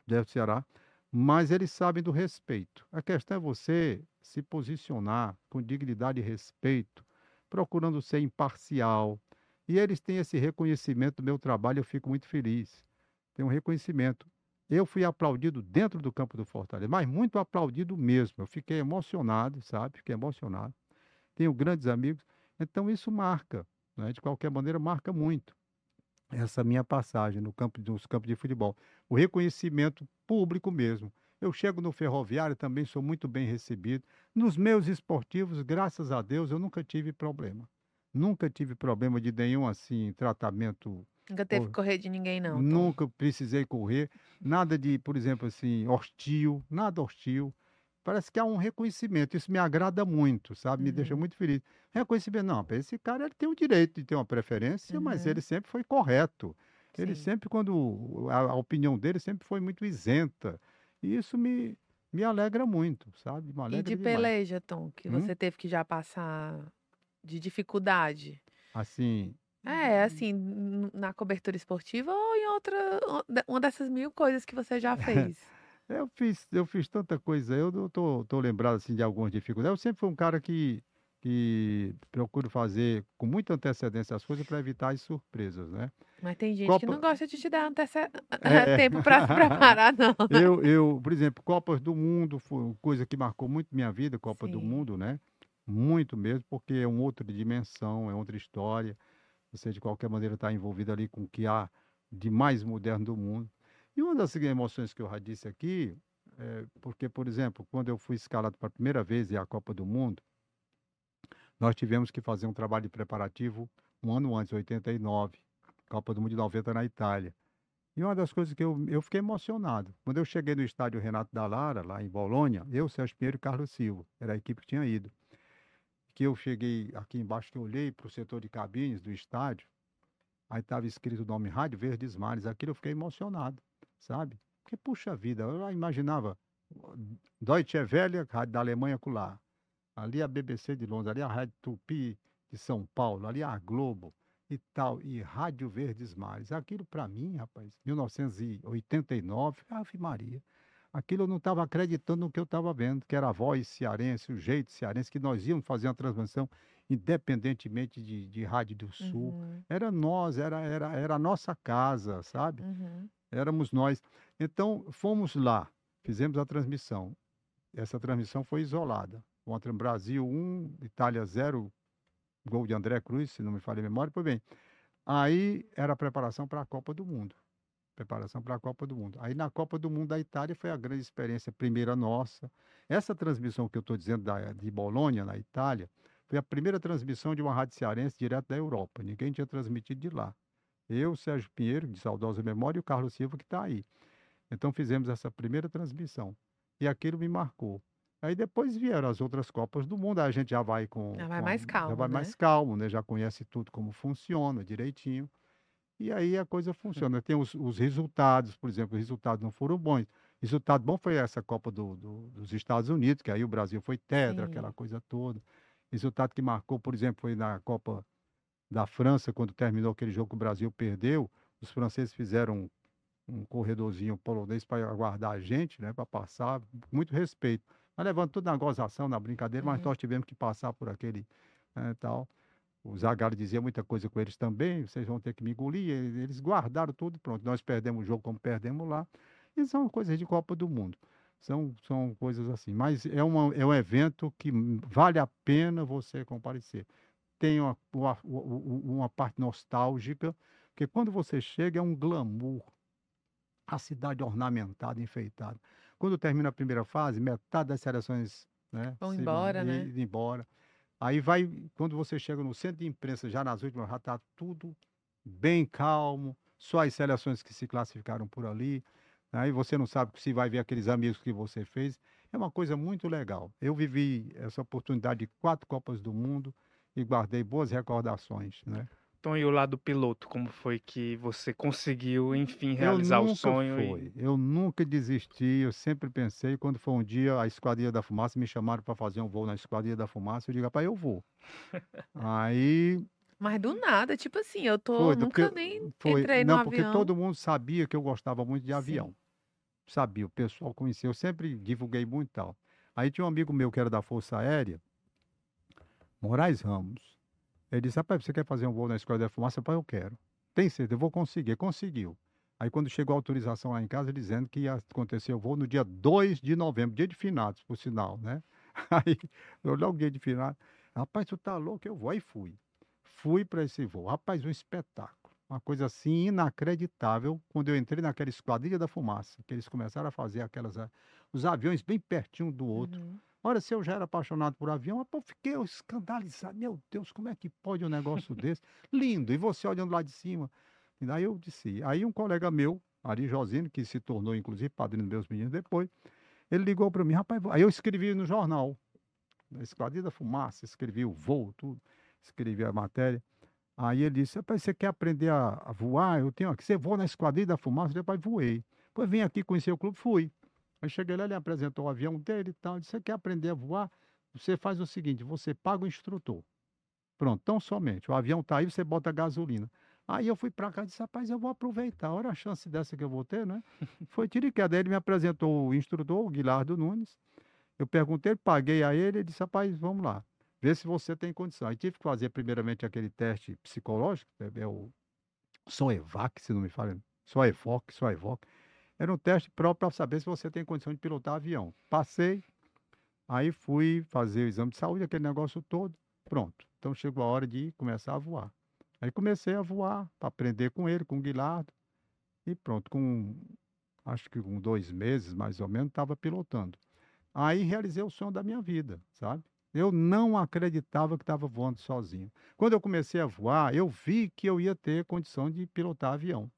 Speaker 3: Deve Ceará, mas eles sabem do respeito. A questão é você se posicionar com dignidade e respeito, procurando ser imparcial. E eles têm esse reconhecimento do meu trabalho, eu fico muito feliz. Tem um reconhecimento. Eu fui aplaudido dentro do campo do Fortaleza, mas muito aplaudido mesmo. Eu fiquei emocionado, sabe? Fiquei emocionado. Tenho grandes amigos. Então isso marca, né? de qualquer maneira, marca muito essa minha passagem no campo, nos campos de futebol. O reconhecimento público mesmo. Eu chego no ferroviário, também sou muito bem recebido. Nos meus esportivos, graças a Deus, eu nunca tive problema. Nunca tive problema de nenhum assim tratamento
Speaker 2: Nunca teve que correr de ninguém, não. Tom.
Speaker 3: Nunca precisei correr, nada de, por exemplo, assim, hostil, nada hostil. Parece que há um reconhecimento, isso me agrada muito, sabe? Me deixa
Speaker 2: Uhum.
Speaker 3: muito feliz. Reconhecimento, não, esse cara ele tem o direito de ter uma preferência, mas
Speaker 2: Uhum.
Speaker 3: ele sempre foi correto. Ele
Speaker 2: Sim.
Speaker 3: sempre, quando a, a opinião dele sempre foi muito isenta. E isso me, me alegra muito, sabe? Me
Speaker 2: E
Speaker 3: alegra
Speaker 2: de
Speaker 3: demais.
Speaker 2: peleja, Tom, que
Speaker 3: Hum?
Speaker 2: você teve que já passar de dificuldade?
Speaker 3: Assim,
Speaker 2: É, assim, n- na cobertura esportiva ou em outra, uma dessas mil coisas que você já fez?
Speaker 3: Eu fiz, eu fiz tanta coisa, eu não tô, tô lembrado assim de algumas dificuldades. Eu sempre fui um cara que, que procuro fazer com muita antecedência as coisas para evitar as surpresas, né?
Speaker 2: Mas tem gente que
Speaker 3: Copa-
Speaker 2: não gosta de te dar antece...
Speaker 3: É,
Speaker 2: tempo para se preparar, não. né?
Speaker 3: Eu, eu, por exemplo, Copas do Mundo foi uma coisa que marcou muito minha vida, Copa do
Speaker 2: Sim.
Speaker 3: Mundo, né? Muito mesmo, porque é uma outra dimensão, é outra história. Você, de qualquer maneira, está envolvido ali com o que há de mais moderno do mundo. E uma das emoções que eu já disse aqui, é porque, por exemplo, quando eu fui escalado pela primeira vez em a Copa do Mundo, nós tivemos que fazer um trabalho de preparativo um ano antes, 89, Copa do Mundo de 90 na Itália. E uma das coisas que eu, eu fiquei emocionado, quando eu cheguei no estádio Renato da Lara, lá em Bolonha, eu, Sérgio Pinheiro e Carlos Silva, era a equipe que tinha ido. Que eu cheguei aqui embaixo, que eu olhei para o setor de cabines do estádio, aí estava escrito o nome Rádio Verdes Mares, aquilo eu fiquei emocionado, sabe? Porque, puxa vida, eu imaginava Deutsche Welle, rádio da Alemanha, lá. Ali a BBC de Londres, ali a Rádio Tupi de São Paulo, ali a Globo e tal, e Rádio Verdes Mares. Aquilo para mim, rapaz, 1989, Ave Maria. Aquilo eu não estava acreditando no que eu estava vendo, que era a voz cearense, o jeito cearense, que nós íamos fazer uma transmissão independentemente de, de Rádio do Sul.
Speaker 2: Uhum,
Speaker 3: Era nós, era, era, era a nossa casa, sabe?
Speaker 2: uhum.
Speaker 3: Éramos nós. Então, fomos lá, fizemos a transmissão. Essa transmissão foi isolada. Contra Brasil 1, Itália 0, gol de André Cruz, se não me falha a memória. Pois bem, aí era a preparação para a Copa do Mundo. Preparação para a Copa do Mundo. Aí na Copa do Mundo da Itália foi a grande experiência, primeira nossa. Essa transmissão que eu estou dizendo da, de Bolonha, na Itália, foi a primeira transmissão de uma rádio cearense direto da Europa. Ninguém tinha transmitido de lá. Eu, Sérgio Pinheiro, de saudosa memória, e o Carlos Silva, que está aí. Então fizemos essa primeira transmissão. E aquilo me marcou. Aí depois vieram as outras Copas do Mundo, aí a gente já vai com.
Speaker 2: Já vai
Speaker 3: com
Speaker 2: mais
Speaker 3: Já
Speaker 2: calmo,
Speaker 3: vai
Speaker 2: né?
Speaker 3: mais calmo, né? Já conhece tudo como funciona direitinho. E aí a coisa funciona. Tem os, os resultados, por exemplo, os resultados não foram bons. Resultado bom foi essa Copa do- do- dos Estados Unidos, que aí o Brasil foi tetra,
Speaker 2: Sim.
Speaker 3: aquela coisa toda. Resultado que marcou, por exemplo, foi na Copa da França, quando terminou aquele jogo que o Brasil perdeu, os franceses fizeram um, um corredorzinho polonês para aguardar a gente, né, para passar, com muito respeito. Mas levando tudo na gozação, na brincadeira, mas
Speaker 2: Uhum.
Speaker 3: nós tivemos que passar por aquele né, tal. O Zagallo dizia muita coisa com eles também, vocês vão ter que me engolir. Eles guardaram tudo pronto. Nós perdemos o jogo como perdemos lá. E são coisas de Copa do Mundo. São, são coisas assim. Mas é, uma, é um evento que vale a pena você comparecer. Tem uma, uma, uma parte nostálgica, porque quando você chega é um glamour. A cidade ornamentada, enfeitada. Quando termina a primeira fase, metade das seleções né,
Speaker 2: Vão
Speaker 3: se-
Speaker 2: embora, né?
Speaker 3: indo embora. Aí vai, quando você chega no centro de imprensa, já nas últimas, já está tudo bem calmo, só as seleções que se classificaram por ali. Aí você não sabe se vai ver aqueles amigos que você fez. É uma coisa muito legal. Eu vivi essa oportunidade de quatro Copas do Mundo e guardei boas recordações, né?
Speaker 1: Tom, e o lado piloto, como foi que você conseguiu, enfim, realizar o sonho? e-
Speaker 3: fui, eu nunca desisti, eu sempre pensei, quando foi um dia a Esquadrilha da Fumaça, me chamaram para fazer um voo na Esquadrilha da Fumaça, eu digo, rapaz, eu vou. Aí
Speaker 2: Mas do nada, tipo assim, eu tô,
Speaker 3: Foi,
Speaker 2: nunca
Speaker 3: porque
Speaker 2: nem
Speaker 3: foi,
Speaker 2: entrei no
Speaker 3: não, porque
Speaker 2: avião.
Speaker 3: todo mundo sabia que eu gostava muito de
Speaker 2: Sim.
Speaker 3: avião. Sabia, o pessoal conhecia, eu sempre divulguei muito e tal. Aí tinha um amigo meu que era da Força Aérea, Moraes Ramos. Ele disse, rapaz, você quer fazer um voo na Escola da Fumaça? Rapaz, eu quero. Tem certeza, eu vou conseguir. Conseguiu. Aí quando chegou a autorização lá em casa, dizendo que ia acontecer o voo no dia 2 de novembro, dia de finados, por sinal, né? Aí, eu logo dia de finados, rapaz, tu tá louco, eu vou. Aí fui. Fui para esse voo. Rapaz, um espetáculo. Uma coisa assim inacreditável. Quando eu entrei naquela esquadrilha da fumaça, que eles começaram a fazer aquelas. Os aviões bem pertinho do outro.
Speaker 2: Uhum.
Speaker 3: Olha, se eu já era apaixonado por avião, eu fiquei escandalizado. Meu Deus, como é que pode um negócio desse? Lindo. E você olhando lá de cima. E daí eu disse. Aí um colega meu, Ari Josino, que se tornou inclusive padrinho dos meus meninos depois, ele ligou para mim, rapaz, aí eu escrevi no jornal, na Esquadrilha da Fumaça, escrevi o voo, tudo, escrevi a matéria. Aí ele disse, rapaz, você quer aprender a, a voar? Eu tenho aqui, você voa na Esquadrilha da Fumaça? Eu falei, rapaz, voei. Pois vim aqui conhecer o clube, fui. Aí cheguei lá, ele apresentou o avião dele e tal. Disse, você quer aprender a voar? Você faz o seguinte, você paga o instrutor. Pronto, tão somente. O avião tá aí, você bota gasolina. Aí eu fui para cá e disse, rapaz, eu vou aproveitar. Olha a chance dessa que eu vou ter, né? Foi tiro e queda. Ele me apresentou o instrutor, o Guilardo Nunes. Eu perguntei, paguei a ele, ele disse, rapaz, vamos lá. Ver se você tem condição. Aí tive que fazer primeiramente aquele teste psicológico, é, é o SOEVAC, se não me falha, SOEVOC, SOEVOC. Era um teste próprio para saber se você tem condição de pilotar avião. Passei, aí fui fazer o exame de saúde, aquele negócio todo, pronto. Então chegou a hora de começar a voar. Aí comecei a voar, para aprender com ele, com o Guilherme. E pronto, com acho que com dois meses mais ou menos, estava pilotando. Aí realizei o sonho da minha vida, sabe? Eu não acreditava que estava voando sozinho. Quando eu comecei a voar, eu vi que eu ia ter condição de pilotar avião.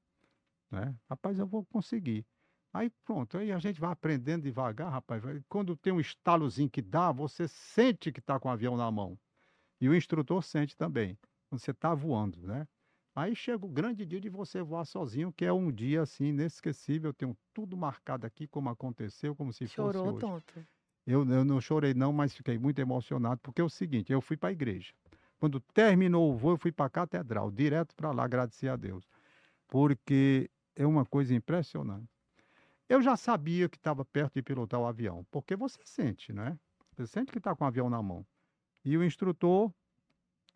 Speaker 3: Né? Rapaz, eu vou conseguir. Aí pronto, aí a gente vai aprendendo devagar, rapaz. Quando tem um estalozinho que dá, você sente que está com o avião na mão. E o instrutor sente também quando você está voando, né? Aí chega o grande dia de você voar sozinho, que é um dia assim inesquecível. Eu tenho tudo marcado aqui, como aconteceu, como se
Speaker 2: Chorou
Speaker 3: fosse hoje.
Speaker 2: tonto.
Speaker 3: Eu, eu não chorei não, mas fiquei muito emocionado, porque é o seguinte, eu fui para a igreja. Quando terminou o voo, eu fui para a catedral, direto para lá, agradecer a Deus. Porque é uma coisa impressionante. Eu já sabia que estava perto de pilotar o avião, porque você sente, né? Você sente que está com o avião na mão. E o instrutor,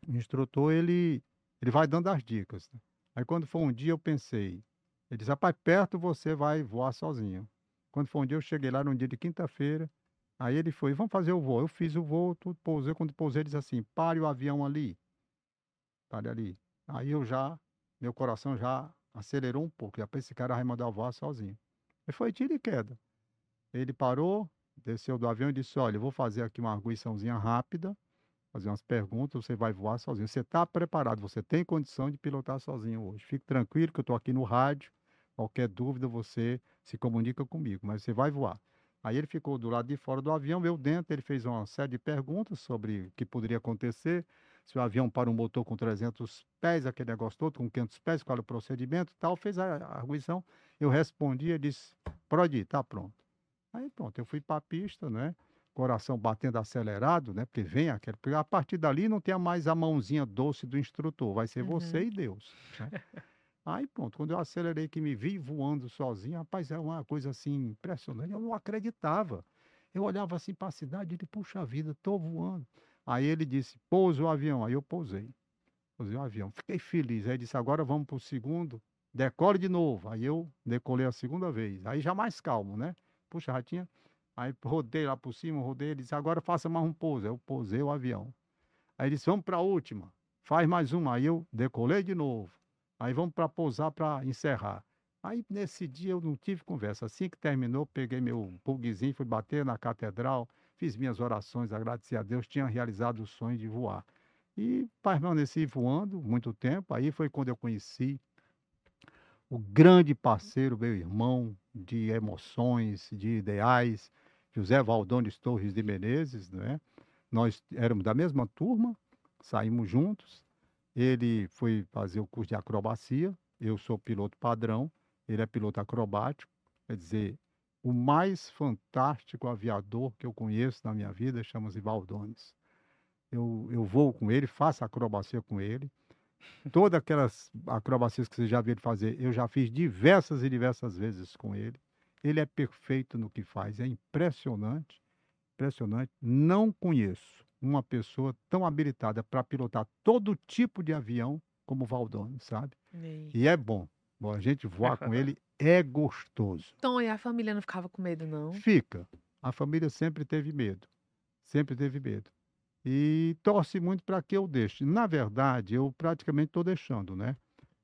Speaker 3: o instrutor, ele, ele vai dando as dicas. né? Aí quando foi um dia eu pensei, ele disse, rapaz, perto você vai voar sozinho. Quando foi um dia eu cheguei lá num dia de quinta-feira, aí ele foi, vamos fazer o voo. Eu fiz o voo, tudo, pousei. Quando pousei, ele disse assim, pare o avião ali. Pare ali. Aí eu já, meu coração já acelerou um pouco. Já pensei, esse cara vai mandar voar sozinho. E foi tiro e queda. Ele parou, desceu do avião e disse, olha, eu vou fazer aqui uma arguiçãozinha rápida, fazer umas perguntas, você vai voar sozinho. Você está preparado, você tem condição de pilotar sozinho hoje. Fique tranquilo que eu estou aqui no rádio. Qualquer dúvida, você se comunica comigo, mas você vai voar. Aí ele ficou do lado de fora do avião, eu dentro, ele fez uma série de perguntas sobre o que poderia acontecer, se o avião para um motor com 300 pés, aquele negócio todo, com 500 pés, qual é o procedimento e tal, fez a arguição, eu respondi, ele disse, pode ir, tá pronto. Aí pronto, eu fui para a pista, né? Coração batendo acelerado, né? Porque vem aquele. A partir dali não tem mais a mãozinha doce do instrutor, vai ser você e Deus. né? Aí pronto, quando eu acelerei que me vi voando sozinho, rapaz, é uma coisa assim impressionante. Eu não acreditava. Eu olhava assim para a cidade e disse, puxa vida, estou voando. Aí ele disse, pousa o avião. Aí eu pousei. Pousei o avião. Fiquei feliz. Aí ele disse, agora vamos para o segundo, decole de novo. Aí eu decolei a segunda vez. Aí já mais calmo, né? Puxa, ratinha. Aí rodei lá por cima, rodei. Ele disse, agora faça mais um pouso. Eu pousei o avião. Aí ele disse, vamos para a última. Faz mais uma. Aí eu decolei de novo. Aí vamos para pousar para encerrar. Aí nesse dia eu não tive conversa. Assim que terminou, peguei meu bugzinho, fui bater na catedral, fiz minhas orações, agradeci a Deus, tinha realizado o sonho de voar. E permaneci voando muito tempo. Aí foi quando eu conheci o grande parceiro, meu irmão de emoções, de ideais, José Valdones Torres de Menezes, né? Nós éramos da mesma turma, saímos juntos. Ele foi fazer o curso de acrobacia, eu sou piloto padrão, ele é piloto acrobático, quer dizer, o mais fantástico aviador que eu conheço na minha vida chama-se Valdones. Eu, eu vou com ele, faço acrobacia com ele. Todas aquelas acrobacias que você já viu ele fazer, eu já fiz diversas e diversas vezes com ele. Ele é perfeito no que faz, é impressionante, impressionante. Não conheço uma pessoa tão habilitada para pilotar todo tipo de avião como o Valdones, sabe?
Speaker 2: E...
Speaker 3: E é bom. Bom, a gente voar com ele é gostoso.
Speaker 2: Tom, e a família não ficava com medo, não?
Speaker 3: Fica. A família sempre teve medo. Sempre teve medo. E torce muito para que eu deixe. Na verdade, eu praticamente estou deixando, né?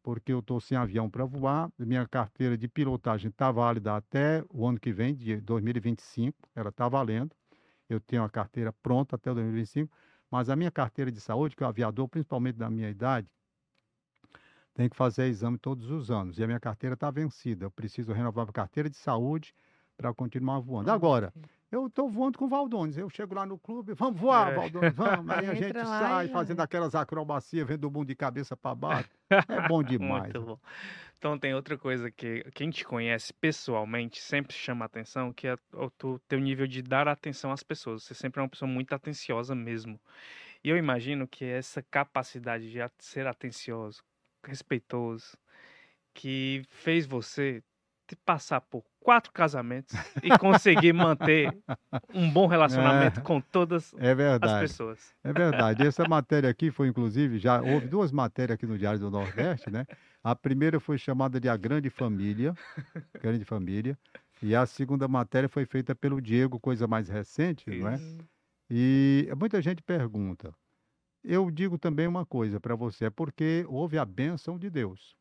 Speaker 3: Porque eu estou sem avião para voar. Minha carteira de pilotagem está válida até o ano que vem, de 2025. Ela está valendo. Eu tenho a carteira pronta até o 2025. Mas a minha carteira de saúde, que é o aviador, principalmente da minha idade, tem que fazer exame todos os anos. E a minha carteira está vencida. Eu preciso renovar a carteira de saúde para continuar voando.
Speaker 2: Ah,
Speaker 3: Agora. Eu estou voando com o Valdones. Eu chego lá no clube, vamos voar,
Speaker 1: É.
Speaker 3: Valdones, vamos. Aí a gente
Speaker 2: lá
Speaker 3: sai
Speaker 2: e
Speaker 3: fazendo aquelas acrobacias, vendo o mundo de cabeça para baixo. É bom demais.
Speaker 1: Muito bom. Então tem outra coisa que quem te conhece pessoalmente sempre chama atenção, que é o teu nível de dar atenção às pessoas. Você sempre é uma pessoa muito atenciosa mesmo. E eu imagino que essa capacidade de ser atencioso, respeitoso, que fez você passar por quatro casamentos e conseguir manter um bom relacionamento
Speaker 3: É.
Speaker 1: com todas
Speaker 3: É
Speaker 1: as pessoas.
Speaker 3: É verdade. Essa matéria aqui foi, inclusive, já houve duas matérias aqui no Diário do Nordeste, né? A primeira foi chamada de A Grande Família, Grande Família, e a segunda matéria foi feita pelo Diego, coisa mais recente, não é?
Speaker 1: Isso.
Speaker 3: E muita gente pergunta. Eu digo também uma coisa para você, é porque houve a bênção de Deus.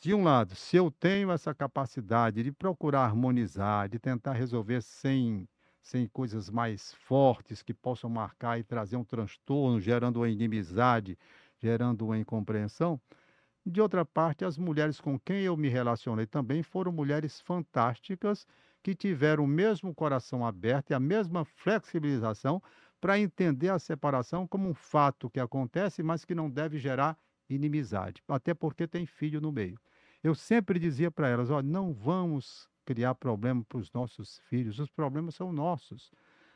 Speaker 3: De um lado, se eu tenho essa capacidade de procurar harmonizar, de tentar resolver sem, sem coisas mais fortes que possam marcar e trazer um transtorno, gerando uma inimizade, gerando uma incompreensão, de outra parte, as mulheres com quem eu me relacionei também foram mulheres fantásticas que tiveram o mesmo coração aberto e a mesma flexibilização para entender a separação como um fato que acontece, mas que não deve gerar inimizade, até porque tem filho no meio. Eu sempre dizia para elas: olha, não vamos criar problema para os nossos filhos, os problemas são nossos.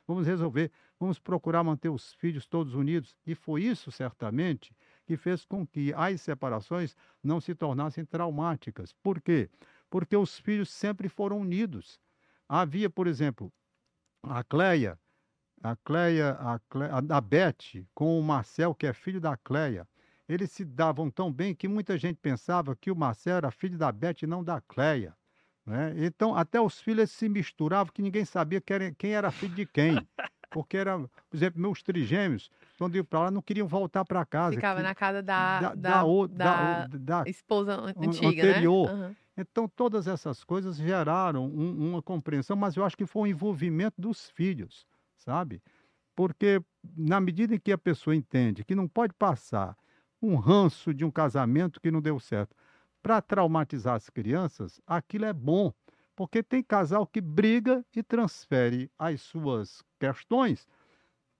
Speaker 3: Vamos resolver, vamos procurar manter os filhos todos unidos. E foi isso, certamente, que fez com que as separações não se tornassem traumáticas. Por quê? Porque os filhos sempre foram unidos. Havia, por exemplo, a Cleia, a Cleia, a, Cle... a Beth com o Marcel, que é filho da Cleia. Eles se davam tão bem que muita gente pensava que o Marcel era filho da Beth e não da Cleia. Né? Então, até os filhos se misturavam, que ninguém sabia quem era filho de quem. Porque era, por exemplo, meus trigêmeos, quando iam para lá, não queriam voltar para casa.
Speaker 2: Ficava
Speaker 3: que-
Speaker 2: na casa da,
Speaker 3: da,
Speaker 2: da,
Speaker 3: da, o-
Speaker 2: da esposa an-
Speaker 3: an-
Speaker 2: antiga,
Speaker 3: anterior.
Speaker 2: né? Aham.
Speaker 3: Então, todas essas coisas geraram um- uma compreensão, mas eu acho que foi um envolvimento dos filhos, sabe? Porque, na medida em que a pessoa entende que não pode passar um ranço de um casamento que não deu certo para traumatizar as crianças, aquilo é bom. Porque tem casal que briga e transfere as suas questões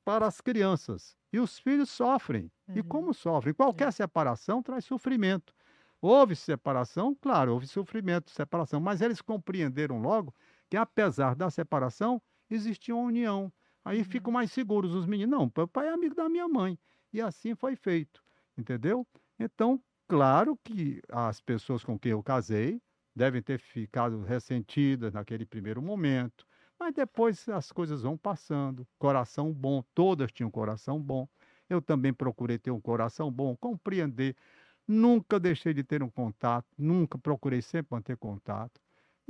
Speaker 3: para as crianças. E os filhos sofrem. E
Speaker 2: Uhum.
Speaker 3: como sofrem? Qualquer separação traz sofrimento. Houve separação, claro, houve sofrimento, separação, mas eles compreenderam logo que, apesar da separação, existia uma união. Aí
Speaker 2: Uhum.
Speaker 3: ficam mais seguros os meninos. Não, papai é amigo da minha mãe. E assim foi feito, entendeu? Então, claro que as pessoas com quem eu casei devem ter ficado ressentidas naquele primeiro momento, mas depois as coisas vão passando. Coração bom, todas tinham coração bom. Eu também procurei ter um coração bom, compreender. Nunca deixei de ter um contato, nunca procurei sempre manter contato.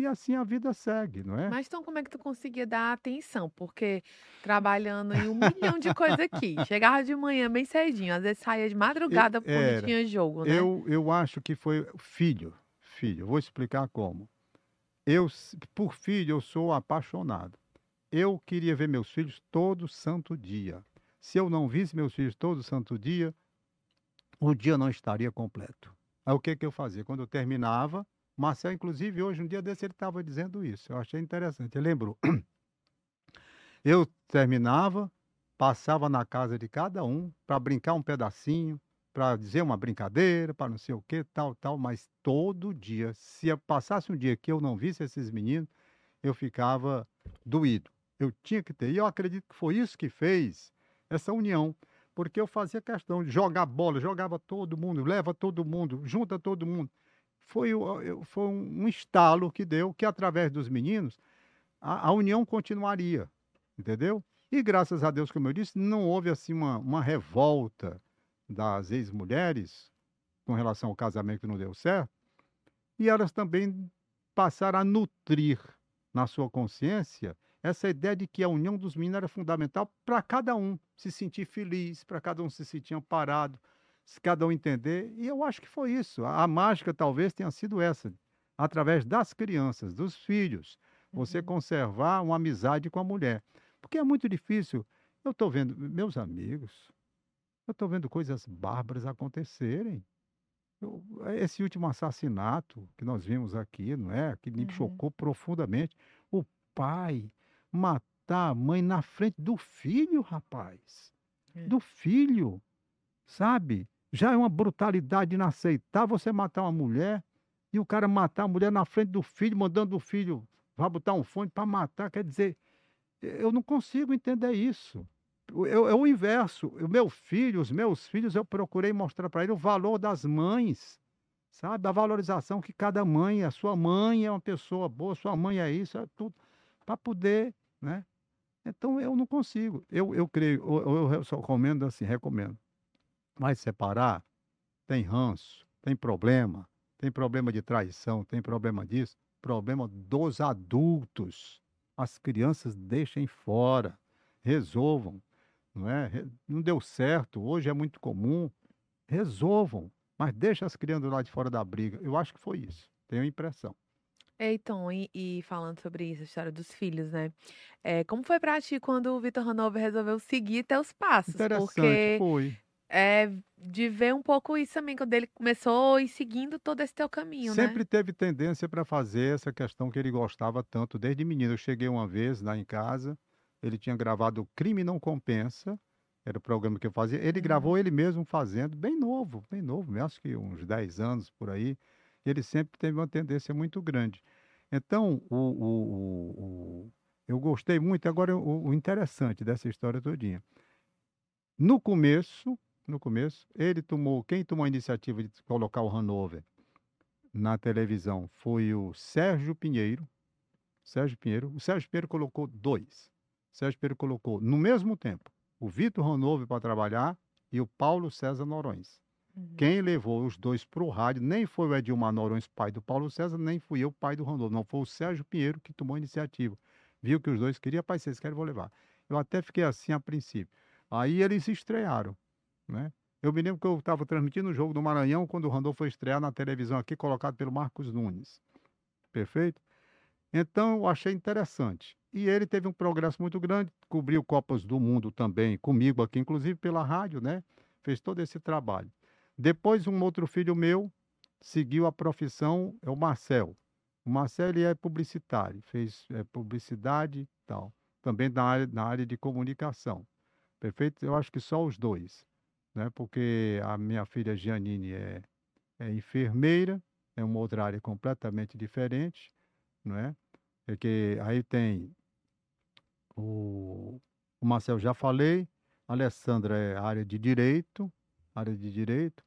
Speaker 3: E assim a vida segue, não é?
Speaker 2: Mas então como é que tu conseguia dar atenção? Porque trabalhando em um milhão de coisas aqui, chegava de manhã bem cedinho, às vezes saía de madrugada quando
Speaker 3: era.
Speaker 2: tinha jogo, né?
Speaker 3: Eu, eu acho que foi filho, filho. Vou explicar como. Eu, por filho, eu sou apaixonado. Eu queria ver meus filhos todo santo dia. Se eu não visse meus filhos todo santo dia, o dia não estaria completo. Aí o que que eu fazia? Quando eu terminava, Marcel, inclusive, hoje, um dia desse, ele estava dizendo isso. Eu achei interessante. Ele lembrou. Eu terminava, passava na casa de cada um para brincar um pedacinho, para dizer uma brincadeira, para não sei o que, tal, tal, mas todo dia, se passasse um dia que eu não visse esses meninos, eu ficava doído. Eu tinha que ter. E eu acredito que foi isso que fez essa união. Porque eu fazia questão de jogar bola, jogava todo mundo, leva todo mundo, junta todo mundo. Foi, foi um estalo que deu, que através dos meninos, a, a união continuaria, entendeu? E graças a Deus, como eu disse, não houve assim uma, uma revolta das ex-mulheres com relação ao casamento que não deu certo. E elas também passaram a nutrir na sua consciência essa ideia de que a união dos meninos era fundamental para cada um se sentir feliz, para cada um se sentir amparado, se cada um entender. E eu acho que foi isso. A, a mágica talvez tenha sido essa, através das crianças, dos filhos, você
Speaker 2: Uhum.
Speaker 3: conservar uma amizade com a mulher. Porque é muito difícil. Eu estou vendo, meus amigos, eu estou vendo coisas bárbaras acontecerem. Eu- esse último assassinato que nós vimos aqui, não é? Que me
Speaker 2: Uhum.
Speaker 3: chocou profundamente. O pai matar a mãe na frente do filho, rapaz.
Speaker 2: É.
Speaker 3: Do filho, sabe? Já é uma brutalidade inaceitável você matar uma mulher e o cara matar a mulher na frente do filho, mandando o filho vá botar um fone para matar. Quer dizer, eu não consigo entender isso. O- É, é o inverso. O meu filho, os meus filhos, eu procurei mostrar para ele o valor das mães, sabe? A valorização que cada mãe, a sua mãe é uma pessoa boa, sua mãe é isso, é tudo, para poder, né? Então eu não consigo. Eu, eu creio, eu, eu só recomendo assim, recomendo. Vai separar, tem ranço, tem problema, tem problema de traição, tem problema disso, problema dos adultos. As crianças deixem fora, resolvam, não é? Não deu certo, hoje é muito comum, resolvam, mas deixa as crianças lá de fora da briga. Eu acho que foi isso, tenho a impressão.
Speaker 2: Eiton, e, e falando sobre isso, a história dos filhos, né? É, como foi pra ti quando o Vitor Hanover resolveu seguir teus passos?
Speaker 3: Interessante,
Speaker 2: Porque
Speaker 3: foi.
Speaker 2: É de ver um pouco isso também, quando ele começou e seguindo todo esse teu caminho, né?
Speaker 3: Sempre teve tendência para fazer essa questão que ele gostava tanto desde menino. Eu cheguei uma vez lá em casa, ele tinha gravado Crime Não Compensa, era o programa que eu fazia. Ele
Speaker 2: Uhum.
Speaker 3: gravou ele mesmo fazendo, bem novo, bem novo, acho que uns 10 anos por aí. Ele sempre teve uma tendência muito grande. Então, o, o- o- o- eu gostei muito. Agora, o, o interessante dessa história todinha. No começo, no começo, ele tomou, quem tomou a iniciativa de colocar o Hanover na televisão foi o Sérgio Pinheiro. Sérgio Pinheiro. O Sérgio Pinheiro colocou dois. O Sérgio Pinheiro colocou, no mesmo tempo, o Vitor Hanover para trabalhar e o Paulo César Norões.
Speaker 2: Uhum.
Speaker 3: Quem levou os dois para o rádio nem foi o Edilmar Norões, pai do Paulo César, nem fui eu, pai do Hanover. Não, foi o Sérgio Pinheiro que tomou a iniciativa. Viu que os dois queriam, pai, vocês querem, vou levar. Eu até fiquei assim a princípio. Aí eles se estrearam, né? Eu me lembro que eu estava transmitindo o jogo do Maranhão quando o Randolfo foi estrear na televisão aqui, colocado pelo Marcos Nunes. Perfeito? Então eu achei interessante. E ele teve um progresso muito grande, cobriu Copas do Mundo também comigo aqui, inclusive pela rádio, né? Fez todo esse trabalho. Depois um outro filho meu seguiu a profissão, é o Marcel. O Marcel ele é publicitário, fez é, publicidade e tal. Também na área, na área de comunicação. Perfeito? Eu acho que só os dois. Né? Porque a minha filha Giannine é, é enfermeira, é uma outra área completamente diferente. Não é? É que aí tem o, o Marcel, já falei. A Alessandra é área de direito, área de direito.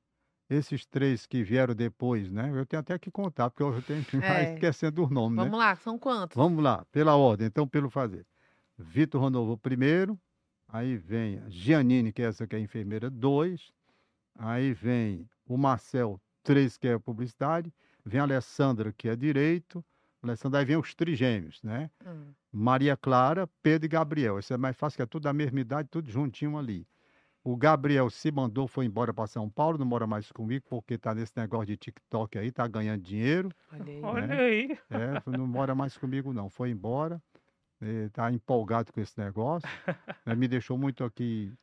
Speaker 3: Esses três que vieram depois, né? Eu tenho até que contar, porque eu tenho
Speaker 2: É.
Speaker 3: esquecendo os nomes, né?
Speaker 2: Vamos lá, são quantos?
Speaker 3: Vamos lá, pela ordem, então, pelo fazer. Vitor Ronovo primeiro, aí vem a Giannine, que é essa que é a enfermeira, dois. Aí vem o Marcel, três, que é publicidade. Vem a Alessandra, que é direito. Alessandra, aí vem os trigêmeos, né?
Speaker 2: Hum.
Speaker 3: Maria Clara, Pedro e Gabriel. Isso é mais fácil, que é tudo da mesma idade, tudo juntinho ali. O Gabriel se mandou, foi embora para São Paulo, não mora mais comigo, porque tá nesse negócio de TikTok aí, tá ganhando dinheiro.
Speaker 2: Olha aí.
Speaker 1: Olha
Speaker 3: né?
Speaker 1: aí.
Speaker 3: É, não mora mais comigo, não. Foi embora. Está empolgado com esse negócio. né, Me deixou muito aqui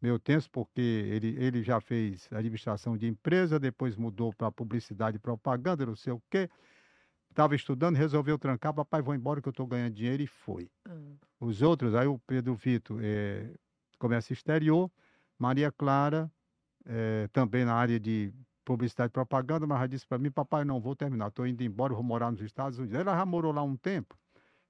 Speaker 3: meio tenso, porque ele, ele já fez administração de empresa, depois mudou para publicidade e propaganda, não sei o quê. Estava estudando, resolveu trancar, papai, vou embora que eu estou ganhando dinheiro e foi.
Speaker 2: Hum.
Speaker 3: Os outros, aí o Pedro Vitor, é, comércio exterior, Maria Clara, é, também na área de publicidade e propaganda, mas já disse para mim, papai, não vou terminar, estou indo embora, vou morar nos Estados Unidos. Ela já morou lá um tempo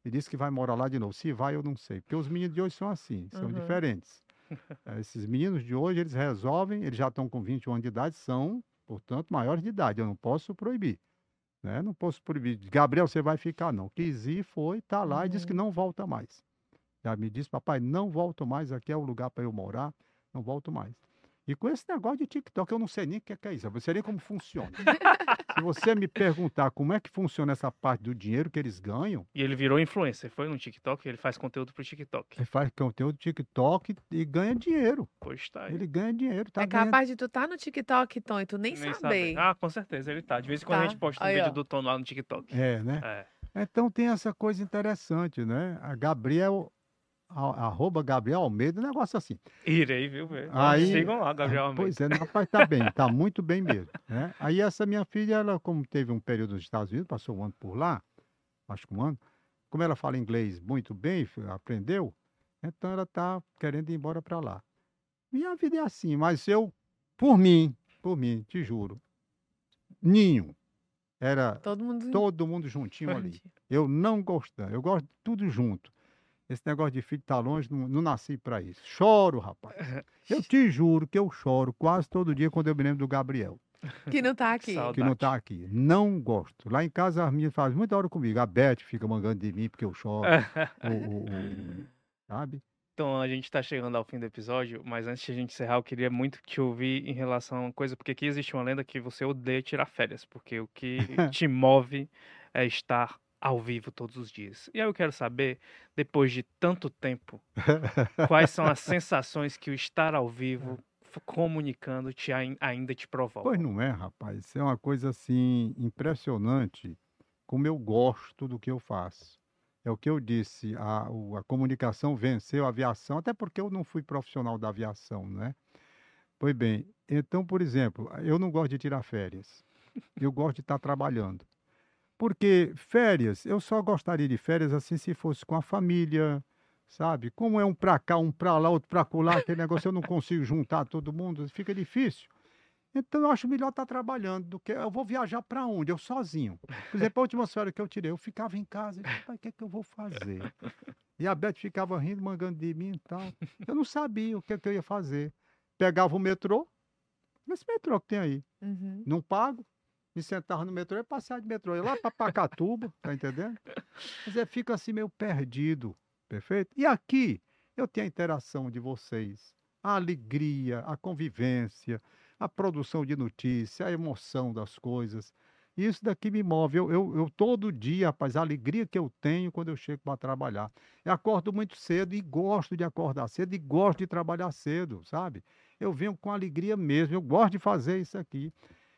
Speaker 3: e disse que vai morar lá de novo. Se vai, eu não sei, porque os meninos de hoje são assim, são
Speaker 2: Uhum.
Speaker 3: diferentes. Eh, Esses meninos de hoje, eles resolvem, eles já estão com 21 anos de idade, são, portanto, maiores de idade, eu não posso proibir. Né? Não posso proibir. Gabriel, você vai ficar, não. Quis ir, foi, tá lá e disse que
Speaker 2: Uhum.
Speaker 3: não volta mais. Já me disse, papai, não volto mais, aqui é o lugar para eu morar, não volto mais. E com esse negócio de TikTok, eu não sei nem o que é, é isso, eu não sei nem como funciona. Se você me perguntar como é que funciona essa parte do dinheiro que eles ganham,
Speaker 1: E ele virou influencer. Foi no TikTok, ele faz conteúdo pro TikTok.
Speaker 3: ele faz conteúdo TikTok e ganha dinheiro.
Speaker 1: Pois tá aí.
Speaker 3: Ele ganha dinheiro, tá
Speaker 2: é
Speaker 3: ganhando.
Speaker 2: capaz de tu tá no TikTok, Tom, e tu nem,
Speaker 1: Nem
Speaker 2: saber.
Speaker 1: Ah, com certeza ele tá. De vez em quando a
Speaker 2: Tá.
Speaker 1: gente posta um
Speaker 2: Aí,
Speaker 1: vídeo
Speaker 2: ó.
Speaker 1: do Tom lá no TikTok.
Speaker 3: É, né?
Speaker 1: É.
Speaker 3: Então tem essa coisa interessante, né? A Gabriel, a- arroba Gabriel Almeida, um negócio assim.
Speaker 1: Irei, viu? velho?
Speaker 3: Aí-
Speaker 1: Sigam lá, Gabriel Almeida.
Speaker 3: Pois é, rapaz, tá bem, tá muito bem mesmo. Né? Aí essa minha filha, ela, como teve um período nos Estados Unidos, passou um ano por lá, acho que um ano, como ela fala inglês muito bem, aprendeu, então ela está querendo ir embora para lá. Minha vida é assim, mas eu, por mim, por mim, te juro, ninho, era
Speaker 2: Todo mundo
Speaker 3: todo mundo juntinho ali. Eu não gosto, eu gosto de tudo junto. Esse negócio de filho estar longe, não, não nasci para isso. Choro, rapaz. Eu te juro que eu choro quase todo dia quando eu me lembro do Gabriel,
Speaker 2: que não tá aqui.
Speaker 1: Saudade.
Speaker 3: que não está aqui. Não gosto. Lá em casa as minhas fazem muita hora comigo. A Beth fica mangando de mim porque eu choro. o- o- o- sabe?
Speaker 1: Então a gente tá chegando ao fim do episódio, mas antes de a gente encerrar, eu queria muito te ouvir em relação a uma coisa, porque aqui existe uma lenda que você odeia tirar férias, porque o que te move é estar ao vivo todos os dias. E aí eu quero saber, depois de tanto tempo, quais são as sensações que o estar ao vivo f- comunicando te ain- ainda te provoca?
Speaker 3: Pois não é, rapaz. É uma coisa assim impressionante como eu gosto do que eu faço. É o que eu disse, a, a comunicação venceu a aviação, até porque eu não fui profissional da aviação, né? Pois bem, então, por exemplo, eu não gosto de tirar férias. Eu gosto de estar trabalhando. Porque férias, eu só gostaria de férias assim se fosse com a família, sabe? Como é um pra cá, um pra lá, outro pra colar, aquele negócio eu não consigo juntar todo mundo, fica difícil. Então eu acho melhor estar trabalhando do que eu vou viajar para onde? Eu sozinho. Por exemplo, a última férias que eu tirei, eu ficava em casa, e disse, "Pai, o que é que eu vou fazer? E a Beth ficava rindo, mangando de mim e tal. Eu não sabia o que, é que eu ia fazer. Pegava o metrô, esse metrô que tem aí,
Speaker 2: Uhum.
Speaker 3: não pago, me sentava no metrô e passava de metrô, ia lá para Pacatuba, tá entendendo? Mas é, fica assim meio perdido, perfeito? E aqui eu tenho a interação de vocês, a alegria, a convivência, a produção de notícia, a emoção das coisas. Isso daqui me move. Eu, eu, eu todo dia, rapaz, a alegria que eu tenho quando eu chego para trabalhar. Eu acordo muito cedo e gosto de acordar cedo e gosto de trabalhar cedo, sabe? Eu venho com alegria mesmo, eu gosto de fazer isso aqui.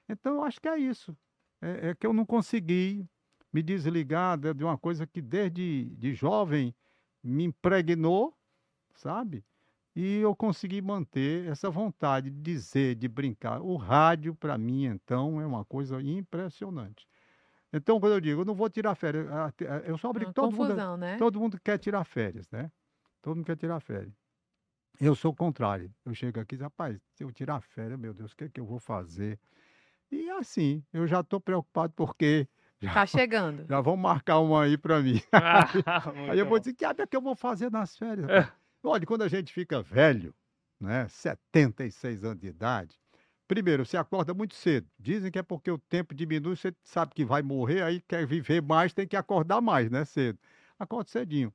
Speaker 3: Então, eu acho que é isso. É, é que eu não consegui me desligar de de uma coisa que desde de jovem me impregnou, sabe? E eu consegui manter essa vontade de dizer, de brincar. O rádio, para mim, então, é uma coisa impressionante. Então, quando eu digo, eu não vou tirar férias, eu só
Speaker 2: Uma
Speaker 3: todo mundo,
Speaker 2: confusão, né?
Speaker 3: todo mundo quer tirar férias, né? Todo mundo quer tirar férias. Eu sou o contrário. Eu chego aqui e rapaz, se eu tirar férias, meu Deus, o que é que eu vou fazer? E assim, eu já estou preocupado porque já,
Speaker 2: Tá chegando.
Speaker 3: já vão marcar uma aí para mim.
Speaker 1: Ah,
Speaker 3: Aí eu vou dizer, que é que eu vou fazer nas férias? rapaz?" Olha, quando a gente fica velho, né, 76 anos de idade, primeiro, você acorda muito cedo. Dizem que é porque o tempo diminui, você sabe que vai morrer, aí quer viver mais, tem que acordar mais, né, cedo. Acorda cedinho.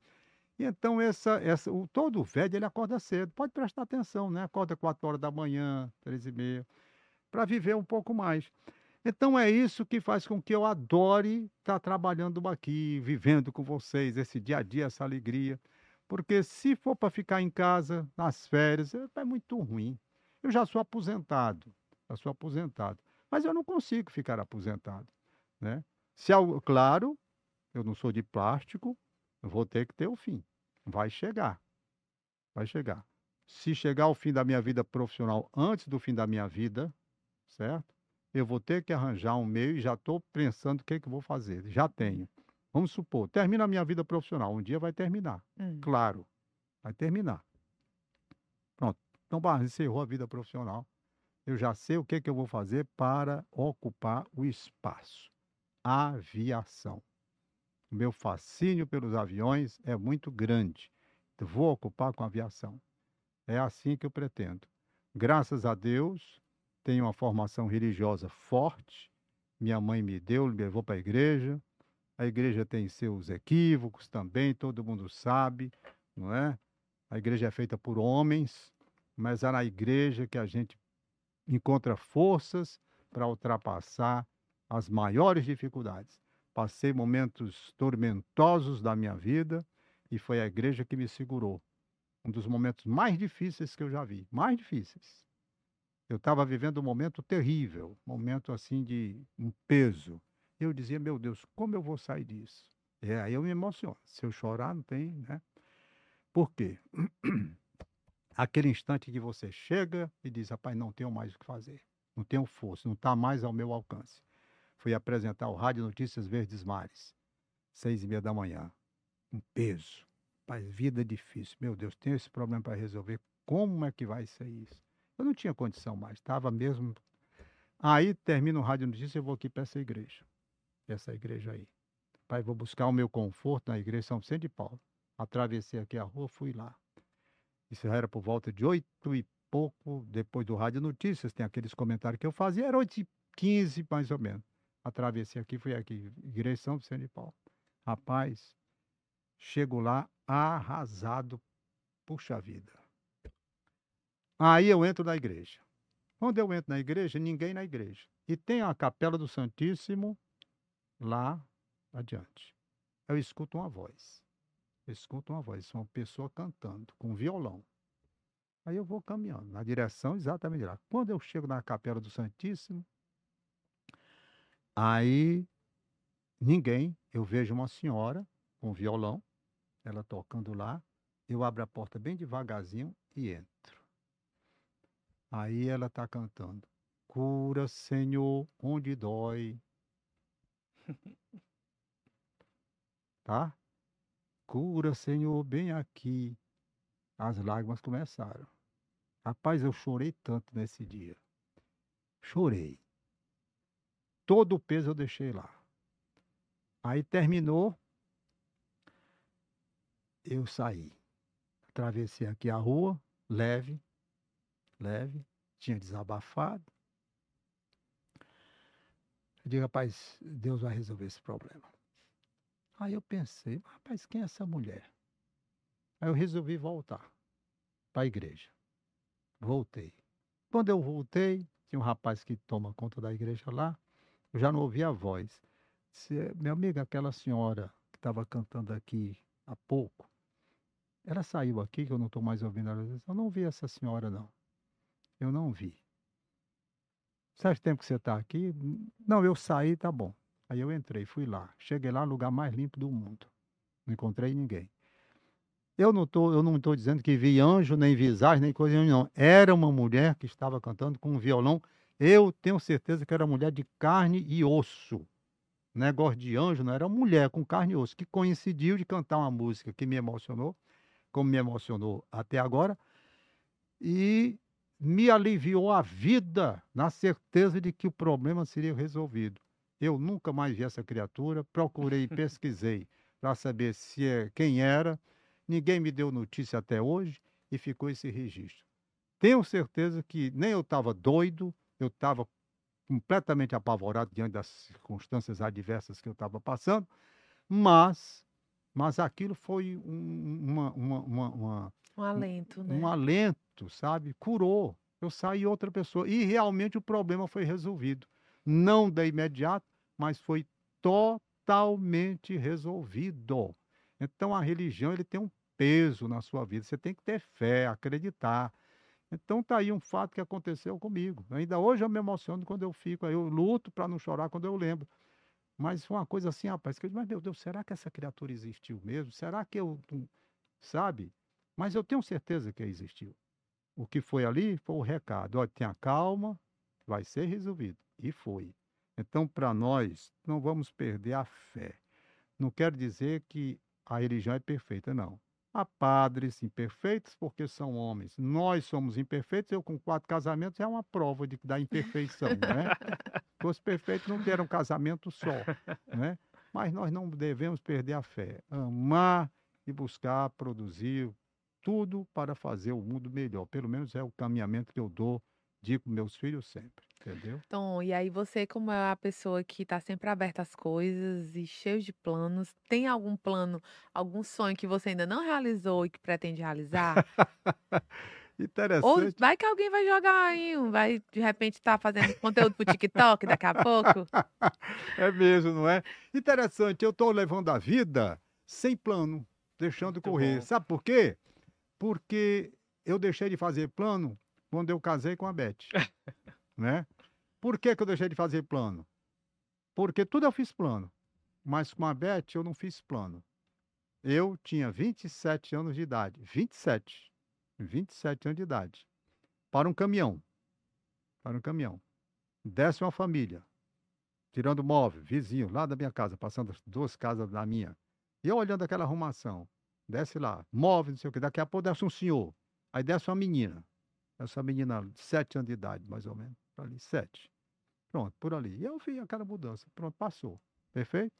Speaker 3: E então, essa, essa, o, todo velho, ele acorda cedo. Pode prestar atenção, né? Acorda 4 horas da manhã, 3 e meia, para viver um pouco mais. Então é isso que faz com que eu adore estar trabalhando aqui, vivendo com vocês, esse dia a dia, essa alegria. Porque se for para ficar em casa, nas férias, é é muito ruim. Eu já sou aposentado, já sou aposentado. Mas eu não consigo ficar aposentado, né? Se, al- claro, eu não sou de plástico, vou ter que ter o fim. Vai chegar, vai chegar. Se chegar o fim da minha vida profissional antes do fim da minha vida, certo? Eu vou ter que arranjar um meio e já estou pensando o que, que eu vou fazer. Já tenho. Vamos supor, termina a minha vida profissional. Um dia vai terminar.
Speaker 2: Hum.
Speaker 3: Claro, vai terminar. Pronto. Então, bah, encerrou a vida profissional. Eu já sei o que, que eu vou fazer para ocupar o espaço. Aviação. O meu fascínio pelos aviões é muito grande. Vou ocupar com a aviação. É assim que eu pretendo. Graças a Deus, tenho uma formação religiosa forte. Minha mãe me deu, me levou para a igreja. A igreja tem seus equívocos também, todo mundo sabe, não é? A igreja é feita por homens, mas é na igreja que a gente encontra forças para ultrapassar as maiores dificuldades. Passei momentos tormentosos da minha vida e foi a igreja que me segurou. Um dos momentos mais difíceis que eu já vi, mais difíceis. Eu estava vivendo um momento terrível, momento assim de um peso. Eu dizia, meu Deus, como eu vou sair disso? É, aí eu me emociono. Se eu chorar, não tem, né? Por quê? Aquele instante que você chega e diz, rapaz, não tenho mais o que fazer. Não tenho força, não está mais ao meu alcance. Fui apresentar o Rádio Notícias Verdes Mares, seis e meia da manhã. um peso. Pai, vida difícil. Meu Deus, tenho esse problema para resolver. Como é que vai ser isso? Eu não tinha condição mais, estava mesmo. Aí termina o Rádio Notícia, eu vou aqui para essa igreja. Essa igreja aí. Pai, vou buscar o meu conforto na igreja São Vicente de Paulo. Atravessei aqui a rua, fui lá. Isso era por volta de oito e pouco, depois do Rádio Notícias, tem aqueles comentários que eu fazia, era oito e quinze mais ou menos. Atravessei aqui, fui aqui, igreja São Vicente de Paulo. Rapaz, chego lá arrasado, puxa vida. Aí eu entro na igreja. Quando eu entro na igreja, ninguém na igreja. E tem a capela do Santíssimo lá adiante. Eu escuto uma voz. Eu escuto uma voz, uma pessoa cantando com violão. Aí eu vou caminhando na direção exatamente lá. Quando eu chego na capela do Santíssimo, aí ninguém, eu vejo uma senhora com violão, ela tocando lá, eu abro a porta bem devagarzinho e entro. Aí ela está cantando. Cura, Senhor, onde dói. tá? Cura, Senhor, bem aqui. As lágrimas começaram. Rapaz, eu chorei tanto nesse dia. Chorei. Todo o peso eu deixei lá. Aí terminou. Eu saí. Atravessei aqui a rua, leve, leve, tinha desabafado. Eu digo, rapaz, Deus vai resolver esse problema. Aí eu pensei, rapaz, quem é essa mulher? Aí eu resolvi voltar para a igreja. Voltei. Quando eu voltei, tinha um rapaz que toma conta da igreja lá, eu já não ouvia a voz. Disse, minha amiga, aquela senhora que estava cantando aqui há pouco, ela saiu aqui, que eu não estou mais ouvindo ela. Eu não vi essa senhora, não. Eu não vi. Faz tempo que você está aqui? Não, eu saí, tá bom. Aí eu entrei, fui lá. Cheguei lá, lugar mais limpo do mundo. Não encontrei ninguém. Eu não tô, eu não estou dizendo que vi anjo, nem visagem, nem coisa nenhuma. Era uma mulher que estava cantando com um violão. Eu tenho certeza que era mulher de carne e osso. Negócio de anjo, não era mulher com carne e osso, que coincidiu de cantar uma música que me emocionou, como me emocionou até agora. E me aliviou a vida na certeza de que o problema seria resolvido. Eu nunca mais vi essa criatura, procurei, pesquisei para saber se é, quem era. Ninguém me deu notícia até hoje e ficou esse registro. Tenho certeza que nem eu estava doido, eu estava completamente apavorado diante das circunstâncias adversas que eu estava passando, mas, mas aquilo foi um, uma, uma, uma, uma
Speaker 2: um alento, né?
Speaker 3: Um alento, sabe? Curou. Eu saí outra pessoa. E realmente o problema foi resolvido. Não de imediato, mas foi totalmente resolvido. Então a religião ele tem um peso na sua vida. Você tem que ter fé, acreditar. Então tá aí um fato que aconteceu comigo. Ainda hoje eu me emociono quando eu fico, eu luto para não chorar quando eu lembro. Mas foi uma coisa assim, rapaz, que eu digo, mas meu Deus, será que essa criatura existiu mesmo? Será que eu, sabe? Mas eu tenho certeza que existiu. O que foi ali foi o recado. Olha, tenha calma, vai ser resolvido. E foi. Então, para nós, não vamos perder a fé. Não quero dizer que a religião é perfeita, não. Há padres imperfeitos porque são homens. Nós somos imperfeitos. Eu, com quatro casamentos, é uma prova de, da imperfeição, né? Os perfeitos não deram um casamento só, né? Mas nós não devemos perder a fé. Amar e buscar produzir tudo para fazer o mundo melhor. Pelo menos é o caminhamento que eu dou, digo meus filhos sempre, entendeu?
Speaker 2: Então, e aí você, como é a pessoa que está sempre aberta às coisas e cheio de planos, tem algum plano, algum sonho que você ainda não realizou e que pretende realizar?
Speaker 3: Interessante.
Speaker 2: Ou vai que alguém vai jogar aí, vai de repente estar tá fazendo conteúdo para o TikTok daqui a pouco?
Speaker 3: é mesmo, não é? Interessante, eu estou levando a vida sem plano, deixando Muito correr. Bom. Sabe por quê? Porque eu deixei de fazer plano quando eu casei com a Beth. né? Por que, que eu deixei de fazer plano? Porque tudo eu fiz plano, mas com a Beth eu não fiz plano. Eu tinha 27 anos de idade. 27. 27 anos de idade. Para um caminhão. Para um caminhão. Desce uma família. Tirando móvel, vizinho, lá da minha casa, passando as duas casas da minha. E eu olhando aquela arrumação, desce lá, móvel, não sei o quê. Daqui a pouco desce um senhor. Aí desce uma menina. Essa menina sete anos de idade, mais ou menos. Ali, sete. Pronto, por ali. E eu vi aquela mudança. Pronto, passou. Perfeito?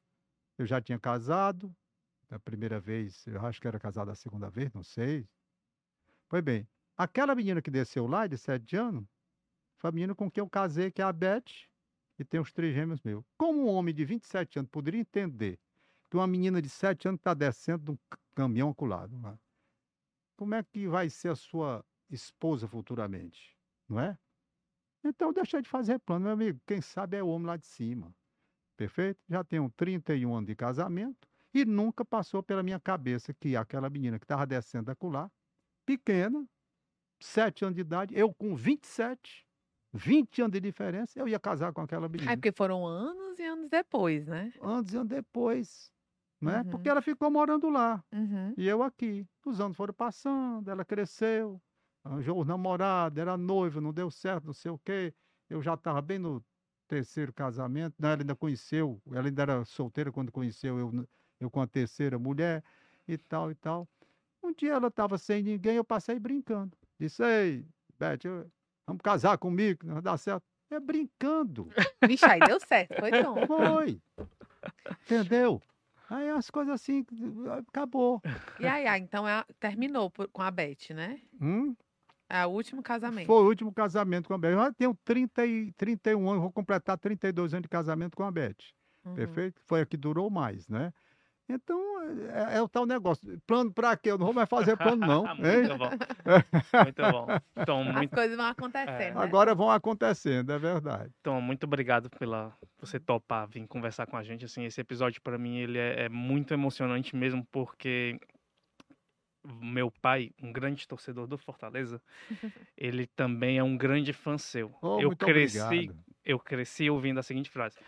Speaker 3: Eu já tinha casado. A primeira vez, eu acho que era casado a segunda vez, não sei. Pois bem, aquela menina que desceu lá, de sete anos, foi a menina com quem eu casei, que é a Beth, e tem os três gêmeos meus. Como um homem de 27 anos poderia entender que uma menina de 7 anos está descendo de um caminhão aculado? Não é? Como é que vai ser a sua esposa futuramente? Não é? Então deixa de fazer plano, meu amigo. Quem sabe é o homem lá de cima. Perfeito? Já tenho 31 anos de casamento e nunca passou pela minha cabeça que aquela menina que estava descendo acolá, pequena, 7 anos de idade, eu com 27, 20 anos de diferença, eu ia casar com aquela
Speaker 2: É
Speaker 3: menina.
Speaker 2: porque foram anos e anos depois, né?
Speaker 3: Anos e anos depois. Né?
Speaker 2: Uhum.
Speaker 3: Porque ela ficou morando lá.
Speaker 2: Uhum.
Speaker 3: E eu aqui. Os anos foram passando, ela cresceu, arranjou os namorados, era noiva, não deu certo, não sei o quê. Eu já estava bem no terceiro casamento, né? ela ainda conheceu, ela ainda era solteira quando conheceu eu, n- eu com a terceira mulher e tal e tal. Um dia ela estava sem ninguém, eu passei brincando. Disse, ei, Beth, vamos casar comigo, não dar certo. É brincando.
Speaker 2: Vixe, aí deu certo, foi Tom.
Speaker 3: Foi. Entendeu? Aí as coisas assim, acabou.
Speaker 2: E aí, ah, então é a- terminou por- com a Beth, né?
Speaker 3: Hum?
Speaker 2: É o último casamento.
Speaker 3: Foi o último casamento com a Beth. Eu já tenho 30 e, 31 anos, vou completar 32 anos de casamento com a Beth.
Speaker 2: Uhum.
Speaker 3: Perfeito? Foi a que durou mais, né? Então, é, é o tal negócio. Plano para quê? Eu não vou mais fazer plano, não. hein?
Speaker 1: muito bom. Muito bom. Tom,
Speaker 2: As
Speaker 1: muito,
Speaker 2: coisas vão acontecendo, né?
Speaker 3: Agora vão acontecendo, é verdade.
Speaker 1: Tom, muito obrigado pela você topar vir conversar com a gente. Assim, esse episódio para mim ele é, é muito emocionante mesmo porque meu pai, um grande torcedor do Fortaleza, ele também é um grande fã seu.
Speaker 3: Oh,
Speaker 1: eu
Speaker 3: muito
Speaker 1: cresci,
Speaker 3: obrigado.
Speaker 1: eu cresci ouvindo a seguinte frase: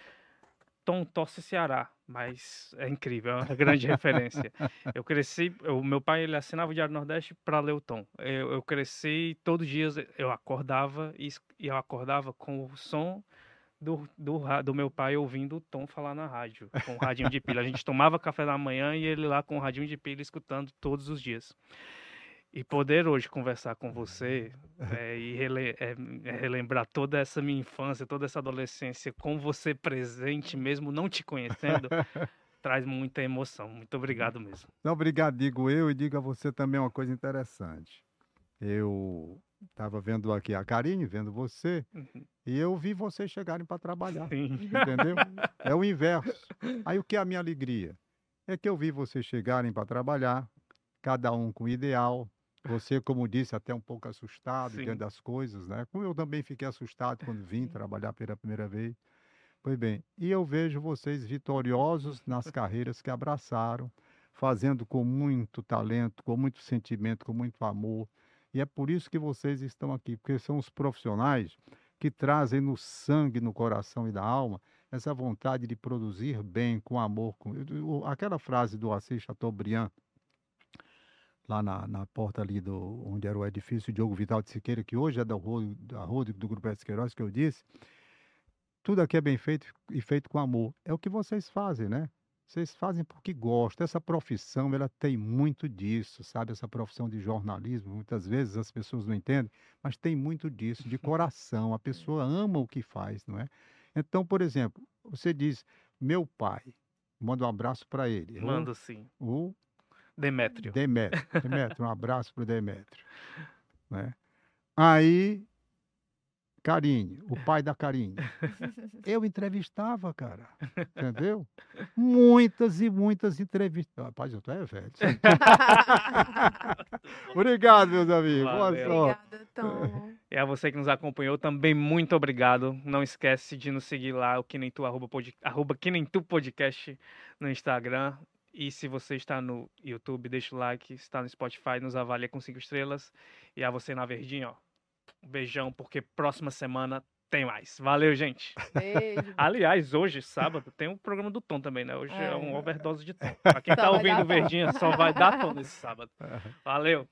Speaker 1: Tom torce Ceará, mas é incrível, é uma grande referência. Eu cresci, o meu pai ele assinava o Diário Nordeste para ler o Tom. Eu, eu cresci todos os dias, eu acordava e, eu acordava com o som do, do, do meu pai ouvindo o Tom falar na rádio, com o radinho de pilha. A gente tomava café da manhã e ele lá com o radinho de pilha escutando todos os dias. E poder hoje conversar com você é, e rele- é, relembrar toda essa minha infância, toda essa adolescência com você presente, mesmo não te conhecendo, traz muita emoção. Muito obrigado mesmo.
Speaker 3: Não, obrigado, digo eu, e digo a você também uma coisa interessante. Eu estava vendo aqui a Karine, vendo você,
Speaker 1: Uhum.
Speaker 3: e eu vi vocês chegarem para trabalhar.
Speaker 1: Sim.
Speaker 3: Entendeu? É o inverso. Aí o que é a minha alegria? É que eu vi vocês chegarem para trabalhar, cada um com ideal. Você, como disse, até um pouco assustado
Speaker 1: Sim.
Speaker 3: diante das coisas, né? Como eu também fiquei assustado quando vim trabalhar pela primeira vez. Pois bem, e eu vejo vocês vitoriosos nas carreiras que abraçaram, fazendo com muito talento, com muito sentimento, com muito amor. E é por isso que vocês estão aqui, porque são os profissionais que trazem no sangue, no coração e na alma essa vontade de produzir bem, com amor. Com... Aquela frase do Assis Chateaubriand, lá na, na porta ali do onde era o edifício Diogo Vital de Siqueira, que hoje é da Rô- da do Grupo S. Queiroz, que eu disse, tudo aqui é bem feito e feito com amor. É o que vocês fazem, né? Vocês fazem porque gostam. Essa profissão, ela tem muito disso, sabe? Essa profissão de jornalismo, muitas vezes as pessoas não entendem, mas tem muito disso, de coração. A pessoa ama o que faz, não é? Então, por exemplo, você diz, meu pai, manda um abraço para ele. o-
Speaker 1: Mando sim.
Speaker 3: O
Speaker 1: Demétrio.
Speaker 3: Demétrio. Demétrio, um abraço para o Demétrio. Né? Aí, Karine, o pai da Karine. Eu entrevistava, cara. Entendeu? Muitas e muitas entrevistas. Rapaz, eu tô é velho. Obrigado, meus amigos. Boa
Speaker 1: Valeu.
Speaker 3: sorte.
Speaker 2: Obrigada, Tom.
Speaker 1: E a você que nos acompanhou também, muito obrigado. Não esquece de nos seguir lá, o que nem tu, arroba, pod, arroba que nem tu podcast no Instagram. E se você está no YouTube, deixa o like. Se está no Spotify, nos avalia com cinco estrelas. E a você na verdinha, ó. Um beijão, porque próxima semana tem mais. Valeu, gente.
Speaker 2: Beijo.
Speaker 1: Aliás, hoje, sábado, tem o programa do Tom também, né? Hoje é,
Speaker 2: É.
Speaker 1: um overdose de Tom. Pra quem
Speaker 2: Só
Speaker 1: tá ouvindo. Verdinha, só vai dar Tom nesse sábado. Valeu.